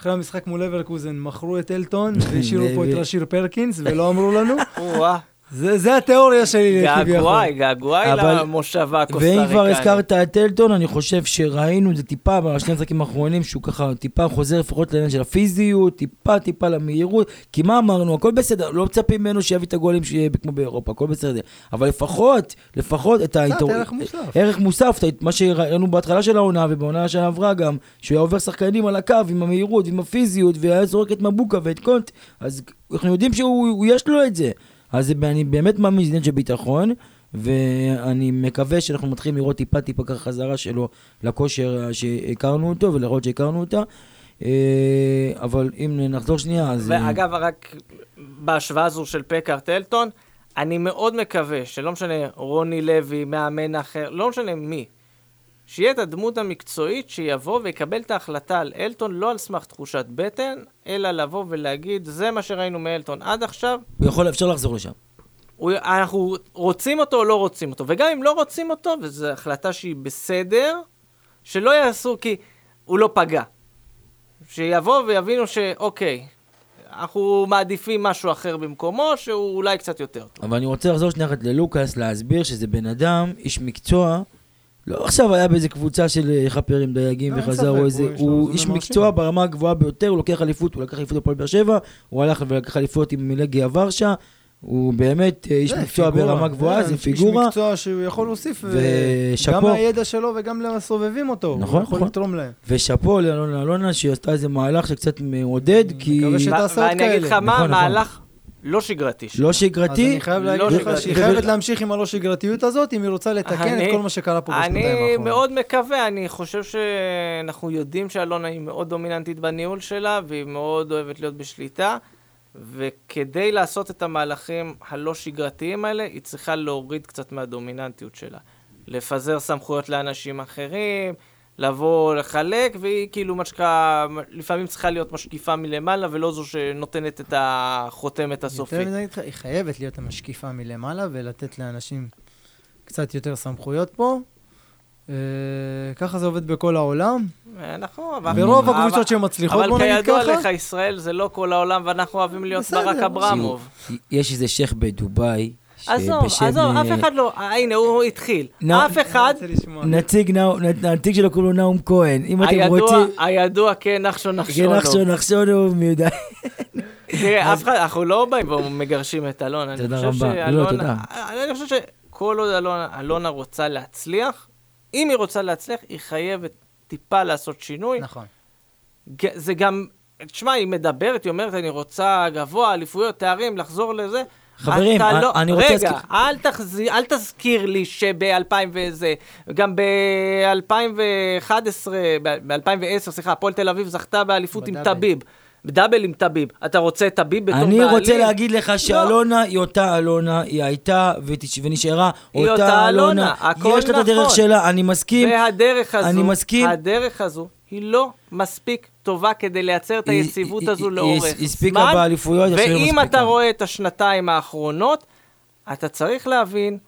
אחרי המשחק מול אברקוזן מכרו את אלטון, [laughs] והשאירו פה את רשיר פרקינס, ולא אמרו לנו. [laughs] זה זה התיאוריה שלי כביכול. געגועי, געגועי אבל- למושבה הקוסטה ואם כבר הזכרת את אלטון, אני חושב שראינו את זה טיפה בשני המשחקים האחרונים, שהוא ככה טיפה חוזר לפחות לעניין של הפיזיות, טיפה טיפה למהירות, כי מה אמרנו, הכל בסדר, לא מצפים ממנו שיביא את הגולים שיהיה כמו באירופה, הכל בסדר, אבל לפחות, לפחות את ההתעור- ערך מוסף. ערך מוסף, את מה שראינו בהתחלה של העונה ובעונה שעברה גם, שהוא היה עובר שחקנים על הקו עם המהירות ועם הפיזיות, והיה זורק את מבוקה ואת קונט, אז אנחנו יודעים שהוא יש לו את זה. אז אני באמת מאמין שזה עניין של ביטחון, ואני מקווה שאנחנו מתחילים לראות טיפה טיפה ככה חזרה שלו לכושר שהכרנו אותו ולראות שהכרנו אותה. אה, אבל אם נחזור שנייה, אז... אה, ואגב, רק בהשוואה הזו של פקארט אלטון, אני מאוד מקווה שלא משנה רוני לוי, מאמן אחר, לא משנה מי, שיהיה את הדמות המקצועית שיבוא ויקבל את ההחלטה על אלטון, לא על סמך תחושת בטן, אלא לבוא ולהגיד, זה מה שראינו מאלטון עד עכשיו, הוא יכול, אפשר לחזור לשם. הוא, אנחנו רוצים אותו או לא רוצים אותו. וגם אם לא רוצים אותו, וזו החלטה שהיא בסדר, שלא יעשו, כי הוא לא פגע. שיבואו ויבינו שאוקיי, אנחנו מעדיפים משהו אחר במקומו, שהוא אולי קצת יותר טוב. אבל אני רוצה לחזור שנייה אחת ללוקאס, להסביר שזה בן אדם, איש מקצוע, לא עכשיו היה באיזה קבוצה של אה, חפרים דייגים לא, וחזר או איזה, הוא- זה איש. מקצוע ברמה הגבוהה ביותר, הוא לוקח אליפות, הוא לקח אליפות בפועל באר שבע, הוא הלך ולקח אליפות עם מלגיה ורשה, הוא באמת אה, איש מקצוע. ברמה גבוהה, זה פיגורה. איש מקצוע שהוא יכול להוסיף, ושאפו. גם מהידע שלו וגם לסובבים אותו. נכון, הוא יכול נכון. לתרום להם. ושאפו לאלונה אלונה, שהיא עשתה איזה מהלך שקצת מעודד, כי מקווה שתעשה עוד ואני אגיד לך כאלה. מה, נכון, נכון. מהלך לא שגרתי. לא אז שגרתי. אני חייב לא להגיד לך. שהיא חייבת להמשיך עם הלא שגרתיות הזאת, אם היא רוצה לתקן אני- את כל מה שקרה פה בשנתיים אני האחרונות. מאוד מקווה, אני חושב שאנחנו יודעים שאלונה היא מאוד דומיננטית בניהול שלה, והיא מאוד אוהבת להיות בשליטה, וכדי לעשות את המהלכים הלא שגרתיים האלה, היא צריכה להוריד קצת מהדומיננטיות שלה. לפזר סמכויות לאנשים אחרים, לבוא לחלק, והיא כאילו שנקרא, לפעמים צריכה להיות משקיפה מלמעלה, ולא זו שנותנת את החותמת הסופית. יותר לך, היא חייבת להיות המשקיפה מלמעלה ולתת לאנשים קצת יותר סמכויות פה. אה, ככה זה עובד בכל העולם. אה, נכון, אבל... ברוב אבל- הקבוצות שמצליחות, בוא אבל נגיד כידוע ככה. לך, ישראל זה לא כל העולם, ואנחנו אוהבים להיות ברק אבל- אברמוב. יש איזה שייח' בדובאי, עזוב, עזוב, אף אחד לא, אה, הנה, הוא התחיל. אף אחד. נציג, שלו קוראים לו נאום כהן. אם אתם רוצים... הידוע כנחשון נחשונו. כן, נחשון, נחשונו, מי יודע. תראה, אף אחד, אנחנו לא באים ומגרשים את. אני תודה חושב רבה. לא, תודה. אני חושב שכל עוד אלונה- רוצה להצליח, אם היא רוצה להצליח, היא חייבת טיפה לעשות שינוי. נכון. זה גם, תשמע, היא מדברת, היא אומרת, אני רוצה גבוה, אליפויות, תארים, לחזור לזה. חברים, אני- לא, אני רוצה רגע, להזכיר- אל, תחזיר, אל תזכיר לי שב-2000 וזה, גם ב-2011, ב-2010, סליחה, הפועל תל אביב זכתה באליפות עם. טביב. דאבל עם טביב. אתה רוצה את טביב בתור אני בעלים? רוצה להגיד לך שאלונה היא אותה אלונה, היא הייתה ותש- ונשארה היא אותה אלונה. אלונה, הכל יש לה את הדרך נכון. שלה, אני מסכים. והדרך הזו, אני מסכים. הדרך הזו, היא לא מספיק טובה כדי לייצר את היציבות היא- הזו היא- לאורך היא הספיקה זמן. באליפויות, ואם. אתה רואה את השנתיים האחרונות, אתה צריך להבין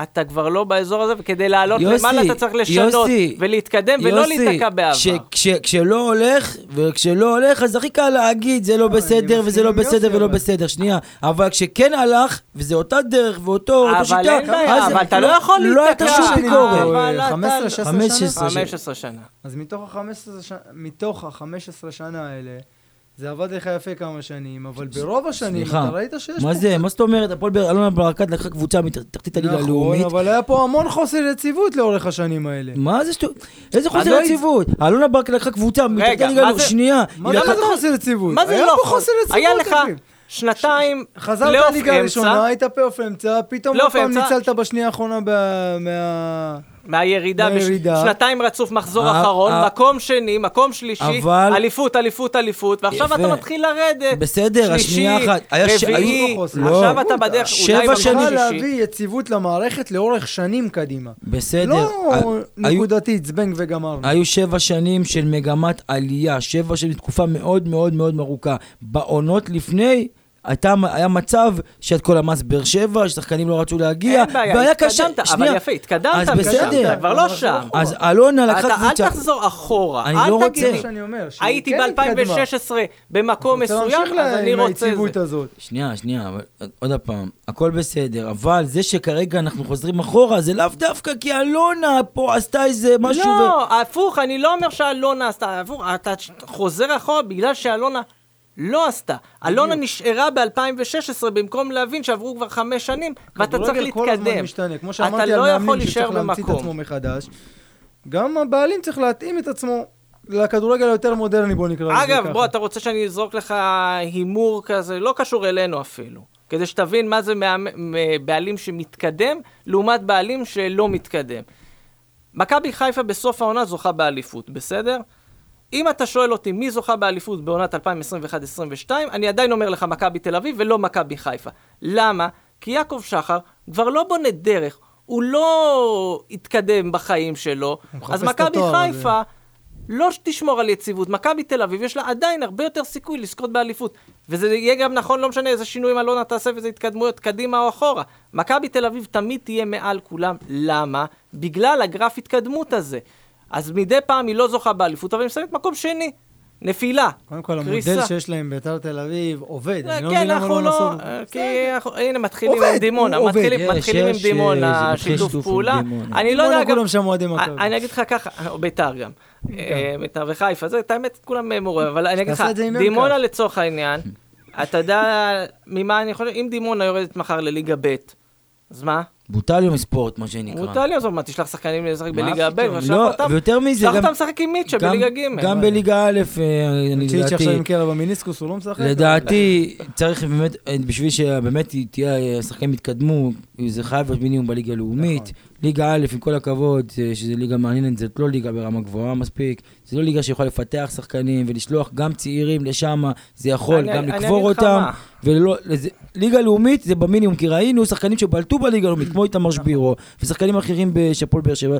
שאתה כבר לא באזור הזה, וכדי לעלות יוסי, למעלה אתה צריך לשנות יוסי, ולהתקדם ולא יוסי, להיתקע בעבר. כש- כש- כשלא הולך, וכשלא הולך, אז הכי קל להגיד, זה לא בסדר, וזה לא בסדר ולא אבל. בסדר, שנייה. אבל כשכן הלך, וזה אותה דרך ואותו שיטה, אין בעיה, אז אבל אתה לא יכול לא הייתה להיתקע. שום ביקורת. אבל אתה- 15, 16 15 שנה? 15 שנה. אז מתוך ה-15 ש... מתוך ה-15 שנה האלה, זה עבד לך יפה כמה שנים, אבל ברוב השנים אתה ראית שיש מה פה זה, מה זאת אומרת, הפועל באר- אלונה ברקת לקחה קבוצה מתחתית הליגה נכון, הלאומית. אבל היה פה המון חוסר יציבות לאורך השנים האלה. מה זה שטות? איזה חוסר לא יציבות? אלונה ברקת לקחה קבוצה מתחתית הליגה הלאומית, שנייה. מה זה לקחה- מה זה חוסר יציבות? מה זה היה לא חוסר יציבות, היה לך. שנתיים חזרת לליגה הראשונה. היית פלייאוף אמצע, פתאום עוד פעם. ניצלת בשנייה האחרונה מה... מהירידה, מהירידה. בש... שנתיים רצוף מחזור אה, אחרון, אה. מקום שני, מקום שלישי, אבל- אליפות, אליפות, אליפות, ועכשיו יפה. אתה מתחיל לרדת. בסדר, שלישי, השנייה אחת. ש- רביעי, פה חוסר. עכשיו לא. אתה בדרך, שבע אולי שנים. מקום צריכה שישי. להביא יציבות למערכת לאורך שנים קדימה. בסדר. לא ה- היו- נקודתית, זבנג וגמרנו. היו שבע שנים של מגמת עלייה, שבע שנים, תקופה מאוד מאוד מאוד ארוכה. בעונות לפני, הייתה, היה מצב שאת כל המס באר שבע, ששחקנים לא רצו להגיע, אין בעיה, והיה התקדמת, קשה, אבל שנייה. יפה, התקדמת, אז התקדמת, בסדר. אתה כבר לא שם. אז אלונה לקחה אתה קבוצה. אל תחזור אחורה, אני אל לא תגיד רוצה. לי, שאני אומר, שהיא הייתי כן התקדמה. ב-2016 במקום מסוים, אז אני רוצה היציבות זה. שנייה, שנייה, אבל עוד פעם, הכל בסדר, אבל זה שכרגע אנחנו חוזרים אחורה, זה לאו דווקא כי אלונה פה עשתה איזה משהו. לא, הפוך, אני לא אומר שאלונה עשתה, הפוך, אתה חוזר אחורה בגלל שאלונה לא עשתה. אלונה נשארה ב-2016 במקום להבין שעברו כבר חמש שנים, ואתה צריך כדורגל כל הזמן להתקדם. משתנה. כמו אתה שאמרתי לא על יכול מאמנים שצריך להמציא את במקום. עצמו מחדש, גם הבעלים צריך להתאים את עצמו לכדורגל היותר מודרני, בוא נקרא לזה ככה. אגב, בוא, אתה רוצה שאני אזרוק לך הימור כזה, לא קשור אלינו אפילו, כדי שתבין מה זה בעלים שמתקדם, לעומת בעלים שלא מתקדם. מכבי חיפה בסוף העונה זוכה באליפות, בסדר? אם אתה שואל אותי מי זוכה באליפות בעונת 2021-2022, אני עדיין אומר לך מכבי תל אביב ולא מכבי חיפה. למה? כי יעקב שחר כבר לא בונה דרך, הוא לא התקדם בחיים שלו, אז מכבי. חיפה לא תשמור על יציבות. מכבי תל אביב יש לה עדיין הרבה יותר סיכוי לזכות באליפות. וזה יהיה גם נכון, לא משנה איזה שינויים אלונה תעשה ואיזה התקדמויות קדימה או אחורה. מכבי תל אביב תמיד תהיה מעל כולם. למה? בגלל הגרף התקדמות הזה. אז מדי פעם היא לא זוכה באליפות, אבל היא מסיימת מקום שני. נפילה. קודם כל, קריסה. המודל שיש להם ביתר תל אביב עובד, אני לא כן, מבין למה אנחנו לא לא... לעשות... אה, כי אנחנו... הנה, מתחילים עם דימונה. עובד. מתחילים- יש, מתחילים עם יש, דימונה, אה, זה מתחיל שיתוף עם פעולה. דימונה. אני לא יודע דימונה. כולם שם אוהדי מכבי. אני אגיד לך ככה, או ביתר גם. אה, ביתר וחיפה, זה, את האמת, כולם מעורב, אבל אני אגיד לך, את זה עם דימונה. לצורך העניין, אתה יודע ממה אני חושב? אם דימונה יורדת מחר לליגה ב', אז מה? בוטל יום ספורט, מה שנקרא. בוטל יום, מה, תשלח שחקנים לשחק בליגה ב', לא, ויותר מזה, שלח גם... אותם לשחק עם מיטשה גם- בליגה ג'. גם בליגה א', אה, צ'יצ'י עכשיו לדעתי, עם קרע במיניסקוס, הוא לא משחק? לדעתי, צריך באמת, אה, בשביל שבאמת תהיה, השחקנים יתקדמו, זה חייב להיות מינימום בליגה הלאומית. נכון. ליגה א', עם כל הכבוד, שזו ליגה מעניינת, זאת לא ליגה ברמה גבוהה מספיק. זו לא ליגה שיכולה לפתח שחקנים ולשלוח גם צעירים לשם, זה יכול אני- גם אני לקבור לך אותם. ולא, לזה, ליגה לאומית זה במינימום, כי ראינו שחקנים שבלטו בליגה הלאומית, כמו איתמר שבירו, ושחקנים אחרים בשפול באר שבע,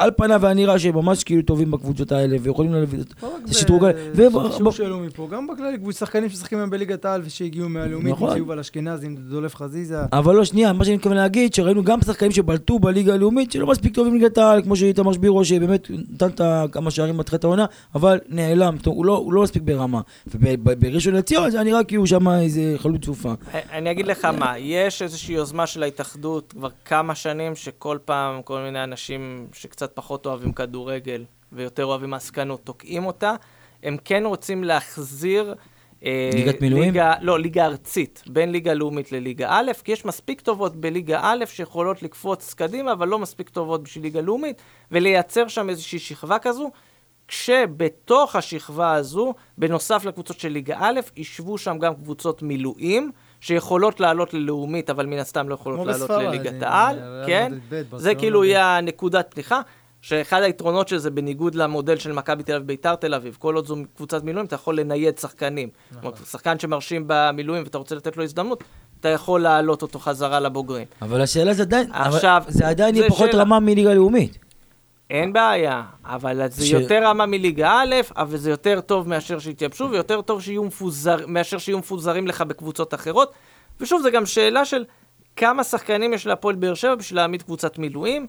שעל פניו היה נראה שהם ממש כאילו טובים בקבוצות האלה, ויכולים להביא... לא רק זה שדרוג- ו- שוב שאלו מפה, גם בכללי, קבוצות שחקנים שמשחקים היום בליגת העל ושהגיעו מהלאומית, נכון. שיובל אשכנזי, עם דולף חזיזה. אבל לא, שנייה, מה שאני מתכוון להגיד, שראינו גם שחקנים שבלטו בליגה הלאומית, שלא מספיק טובים בליגת העל, כמו שאיתמר שבירו, שבאמת נתן את כמה שערים בתחילת העונה, אבל נעלם, טוב, הוא לא, הוא לא מספיק ברמה. ובראשון לציון זה היה נראה כאילו שם איזה חלוץ צופה. אני אגיד לך מה, יש איזושהי יוזמה של ההתאחדות כבר כמה שנים, שכל פעם כל מיני אנשים שקצת פחות אוהבים כדורגל ויותר אוהבים עסקנות תוקעים אותה. הם כן רוצים להחזיר... אה, ליגת מילואים? ליגה, לא, ליגה ארצית, בין ליגה לאומית לליגה א', כי יש מספיק טובות בליגה א' שיכולות לקפוץ קדימה, אבל לא מספיק טובות בשביל ליגה לאומית, ולייצר שם איזושהי שכבה כזו, כשבתוך השכבה הזו, בנוסף לקבוצות של ליגה א', ישבו שם גם קבוצות מילואים, שיכולות לעלות ללאומית, אבל מן הסתם לא יכולות לעלות לליגת העל, כן? זה כאילו. יהיה הנקודת פתיחה. שאחד היתרונות של זה, בניגוד למודל של מכבי תל אביב ביתר תל אביב, כל עוד זו קבוצת מילואים, אתה יכול לנייד שחקנים. נכון. שחקן שמרשים במילואים ואתה רוצה לתת לו הזדמנות, אתה יכול להעלות אותו חזרה לבוגרים. אבל השאלה זה עדיין, עכשיו, זה עדיין יהיה פחות שאלה. רמה מליגה לאומית. אין בעיה, אבל זה ש- יותר רמה מליגה א', אבל זה יותר טוב מאשר שיתייבשו, ויותר טוב שיהיו מפוזר, מאשר שיהיו מפוזרים לך בקבוצות אחרות. ושוב, זה גם שאלה של כמה שחקנים יש להפועל באר שבע בשביל להעמיד קבוצת מילואים.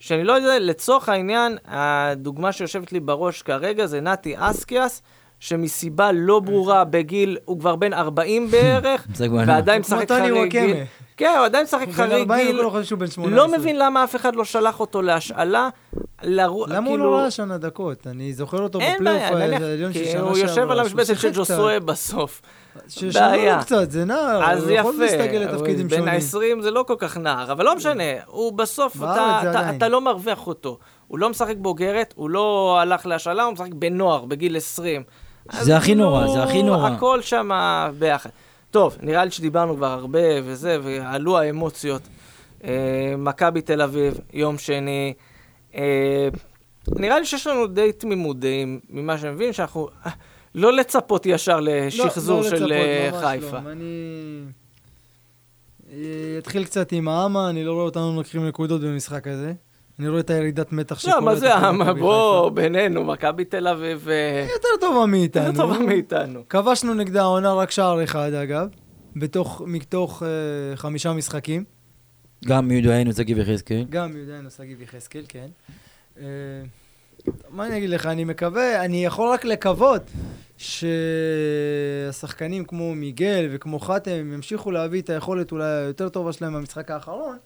שאני לא יודע, לצורך העניין, הדוגמה שיושבת לי בראש כרגע זה נתי אסקיאס, שמסיבה לא ברורה בגיל, הוא כבר בן 40 [laughs] בערך. ועדיין משחק חריג. גיל. כן, הוא עדיין משחק חריג 40 גיל. 18. לא מבין למה אף אחד לא שלח אותו להשאלה. למה הוא כאילו- לא ראה שנה דקות? אני זוכר אותו בפלייאוף העליון של שנה הוא יושב שעברה, על המשבצת של. ג'וסואה בסוף. בעיה. קצת, זה נער, אז הוא יכול יפה, להסתגל לתפקידים בן שונים. ה-20 זה לא כל כך נער, אבל לא משנה, הוא בסוף, אתה, אתה. אתה לא מרוויח אותו. הוא לא משחק בוגרת, הוא לא הלך להשאלה, הוא משחק בנוער, בגיל 20. אז זה הכי כאילו, נורא, זה הכי נורא. הכל שם ביחד. טוב, נראה לי שדיברנו כבר הרבה וזה, ועלו האמוציות. אה, מכבי תל אביב, יום שני. אה, נראה לי שיש לנו די תמימות דעים, ממה שאני מבין, שאנחנו... לא לצפות ישר לשחזור לא, לא של לצפות, אה, חיפה. לא. אני אתחיל קצת עם האמה, אני לא רואה אותנו לוקחים נקודות במשחק הזה. אני רואה את הירידת מתח שקורית. לא, מה זה? מכבי בוא. בינינו, מכבי תל אביב אה, יותר טובה מאיתנו. יותר טובה מאיתנו. כבשנו נגדה העונה רק שער אחד, אגב, בתוך, מתוך אה, חמישה משחקים. גם מיודענו שגיב יחזקאל. גם יהודנו שגיב יחזקאל, כן. אה, מה אני אגיד לך, אני מקווה, אני יכול רק לקוות שהשחקנים כמו מיגל וכמו חתם ימשיכו להביא את היכולת אולי היותר טובה שלהם במשחק האחרון,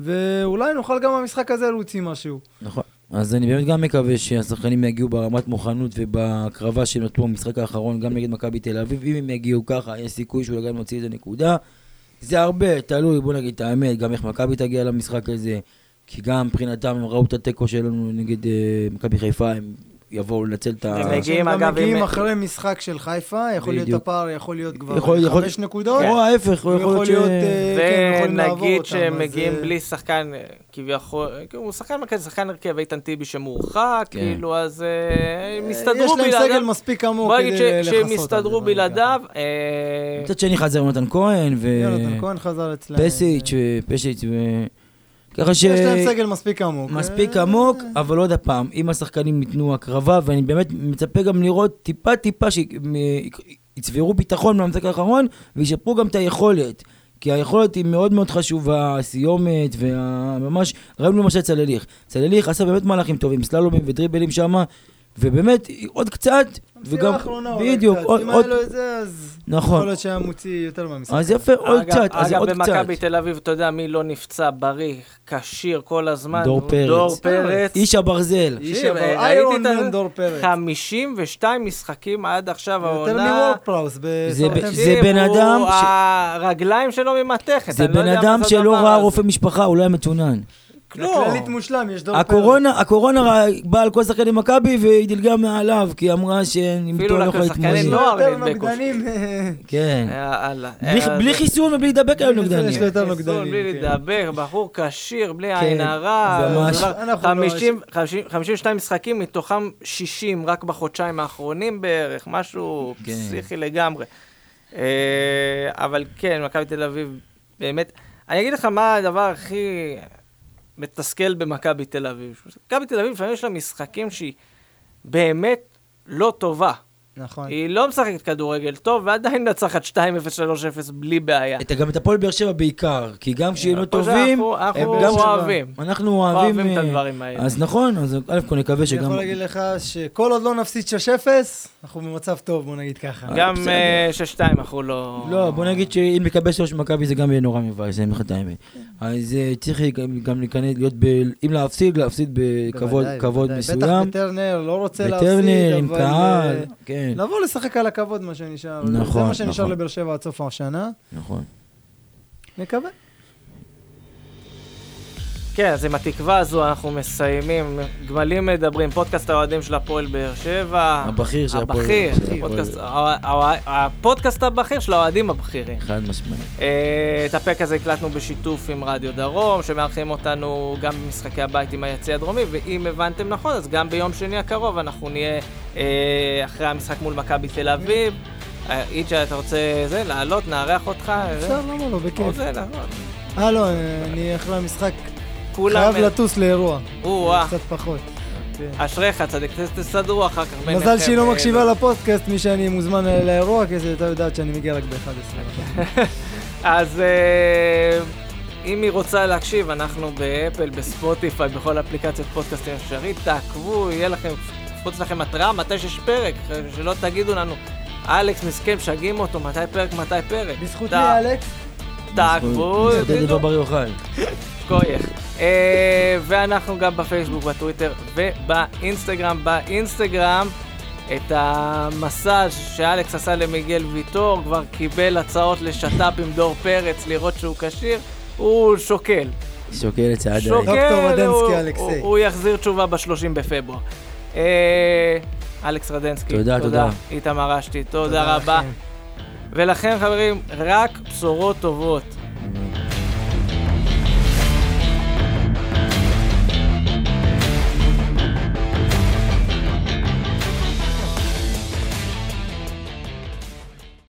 ואולי נוכל גם במשחק הזה להוציא משהו. נכון. אז אני באמת גם מקווה שהשחקנים יגיעו ברמת מוכנות ובהקרבה שהם נתנו במשחק האחרון, גם נגד מכבי תל אביב. אם הם יגיעו ככה, יש סיכוי שאולי גם נוציא איזה נקודה. זה הרבה, תלוי, בוא נגיד את האמת, גם איך מכבי תגיע למשחק הזה. כי גם מבחינתם הם ראו את התיקו שלנו נגד אה, מכבי חיפה, הם יבואו לנצל את ה... הם מגיעים, הם גם אגב, מגיעים עם- אחרי משחק של חיפה, יכול להיות. הפער, יכול להיות כבר יכול- יכול- חמש נקודות. או ההפך, הוא יכול להיות ש... אה, כן, ונגיד שהם מגיעים אה, בלי שחקן, אה, כביכול, הוא שחקן מרכז, שחקן הרכב, איתן טיבי שמורחק, כן. כאילו, אז אה, הם יש יסתדרו להם סגל בלעדיו. מספיק עמוק בוא כדי נגיד לכסות ש- על שהם יסתדרו בוא נגיד בלעדיו. אה, מצד שני חזר יונתן כהן ו... יונתן כהן חזר אצלם. פסיץ' ופשיץ' ו... ככה ש... יש להם סגל מספיק עמוק. מספיק אה, עמוק, אבל עוד הפעם, אם השחקנים ייתנו הקרבה, ואני באמת מצפה גם לראות טיפה טיפה שיצברו ביטחון מהמשחק האחרון, וישפרו גם את היכולת. כי היכולת היא מאוד מאוד חשובה, הסיומת, וממש, ראינו למשל צלליך. צלליך עשה באמת מהלכים טובים, סללומים ודריבלים שם, ובאמת, עוד קצת, המסירה וגם, בדיוק, קצת. עוד, אם עוד, היה לו את זה, אז יכול נכון. להיות שהיה מוציא יותר מהמשחק. אז יפה, עוד אגב- קצת, אז אגב, עוד קצת. במכבי תל אביב, אתה יודע מי לא נפצע, בריא, כשיר כל הזמן? דור פרץ. דור פרץ. איש הברזל. איש אבל, ראיתי איירון מן דור פרץ. 52 משחקים עד עכשיו העונה. יותר מוורפראוס זה בן אדם הרגליים שלו ממתכת. זה לא בן אדם שלא ראה. רופא משפחה, הוא לא היה מצונן. כלום. כללית מושלם, יש דור. הקורונה, הקורונה ראה- באה על כל שחקני מכבי והיא דילגה מעליו, כי היא אמרה שאיתו אפילו לא יכולה להתמודד. נוער יותר נדבקו. נוגדנים. [laughs] כן. יאללה. בלי- אה, בלי זה- חיסון ובלי להידבק היום יש לו נוגדנים. יותר חיסון, נוגדנים. בלי כן. להידבק, בחור כשיר, בלי כן, עין הרע. ממש. דבר- אנחנו לא- 50 50 52 משחקים, מתוכם 60 רק בחודשיים האחרונים בערך, משהו כן. פסיכי לגמרי. אה, אבל כן, מכבי תל אביב, באמת, אני אגיד לך מה הדבר הכי מתסכל במכבי תל אביב. מכבי תל אביב, לפעמים יש לה משחקים שהיא באמת לא טובה. נכון. היא לא משחקת כדורגל טוב, ועדיין מנצחת 2-0, 3-0 בלי בעיה. את- גם את הפועל באר שבע בעיקר, כי גם כשהם לא טובים, אנחנו- אנחנו הם גם- אוהבים. אנחנו אוהבים... אוהבים את אה, הדברים האלה. אז נכון, אז א' כל נקווה אני שגם... יכול להגיד לך שכל עוד לא נפסיד 6-0, אנחנו במצב טוב, בוא נגיד ככה. גם בסדר. אה, 6-2 אנחנו לא... לא, בוא נגיד שאם נקבל שלוש מכבי זה גם יהיה נורא מבאס, אני אומר את האמת. אז אה, צריך גם- גם להיכנס, להיות ב... אם להפסיד, להפסיד בכבוד. מסוים. בטח בטרנר, לא רוצה להפסיד, בטרנר, עם אבל, קהל, אה, כן, לבוא לשחק על הכבוד, מה שנשאר. נכון, זה מה שנשאר נכון. לבאר שבע עד סוף השנה. נכון. נקווה. כן, אז עם התקווה הזו אנחנו מסיימים. גמלים מדברים, פודקאסט האוהדים של הפועל באר שבע. הבכיר של הפועל. הבכיר, של הפועל. הפודקאסט- הבכיר של האוהדים הבכירים. חד משמעית. אה, את הפרק הזה הקלטנו בשיתוף עם רדיו דרום, שמארחים אותנו גם במשחקי הבית עם היציא הדרומי, ואם הבנתם נכון, אז גם ביום שני הקרוב אנחנו נהיה אה, אחרי המשחק מול מכבי תל אביב. אה, איג'ה, אתה רוצה זה, לעלות, נארח אותך? אפשר, למה לא, בכיף. אה, לא, אני אחרי המשחק כולם... חייב לטוס לאירוע. או-אה. קצת פחות. כן. אשריך, צדיק, תסדרו אחר כך ביניכם. מזל שהיא לא אה, מקשיבה לפודקאסט, מי שאני מוזמן לאירוע, כי זה הייתה יודעת שאני מגיע רק ב-11. [laughs] אז אה, אם היא רוצה להקשיב, אנחנו באפל, בספוטיפיי, בכל אפליקציות פודקאסטים אפשרית, תעקבו, יהיה לכם, חוץ לכם התראה, מתי שיש פרק, שלא תגידו לנו, אלכס מסכן, משגעים אותו, מתי פרק, מתי פרק. בזכות מי, אלכס? תעקבו, דבר תדעו. בר יוכל. כוייך. אה, ואנחנו גם בפייסבוק, בטוויטר ובאינסטגרם. באינסטגרם, את המסאז' שאלכס עשה למיגל ויטור, כבר קיבל הצעות לשת"פ עם דור פרץ, לראות שהוא כשיר, הוא שוקל. שוקל את צעדיי. שוקל, דוקטור רדנסקי, הוא- אלכסי. הוא- הוא יחזיר תשובה ב-30 בפברואר. אה, אלכס רדנסקי, תודה, תודה. איתמר אשתי, תודה רבה. לכם. ולכן, חברים, רק בשורות טובות.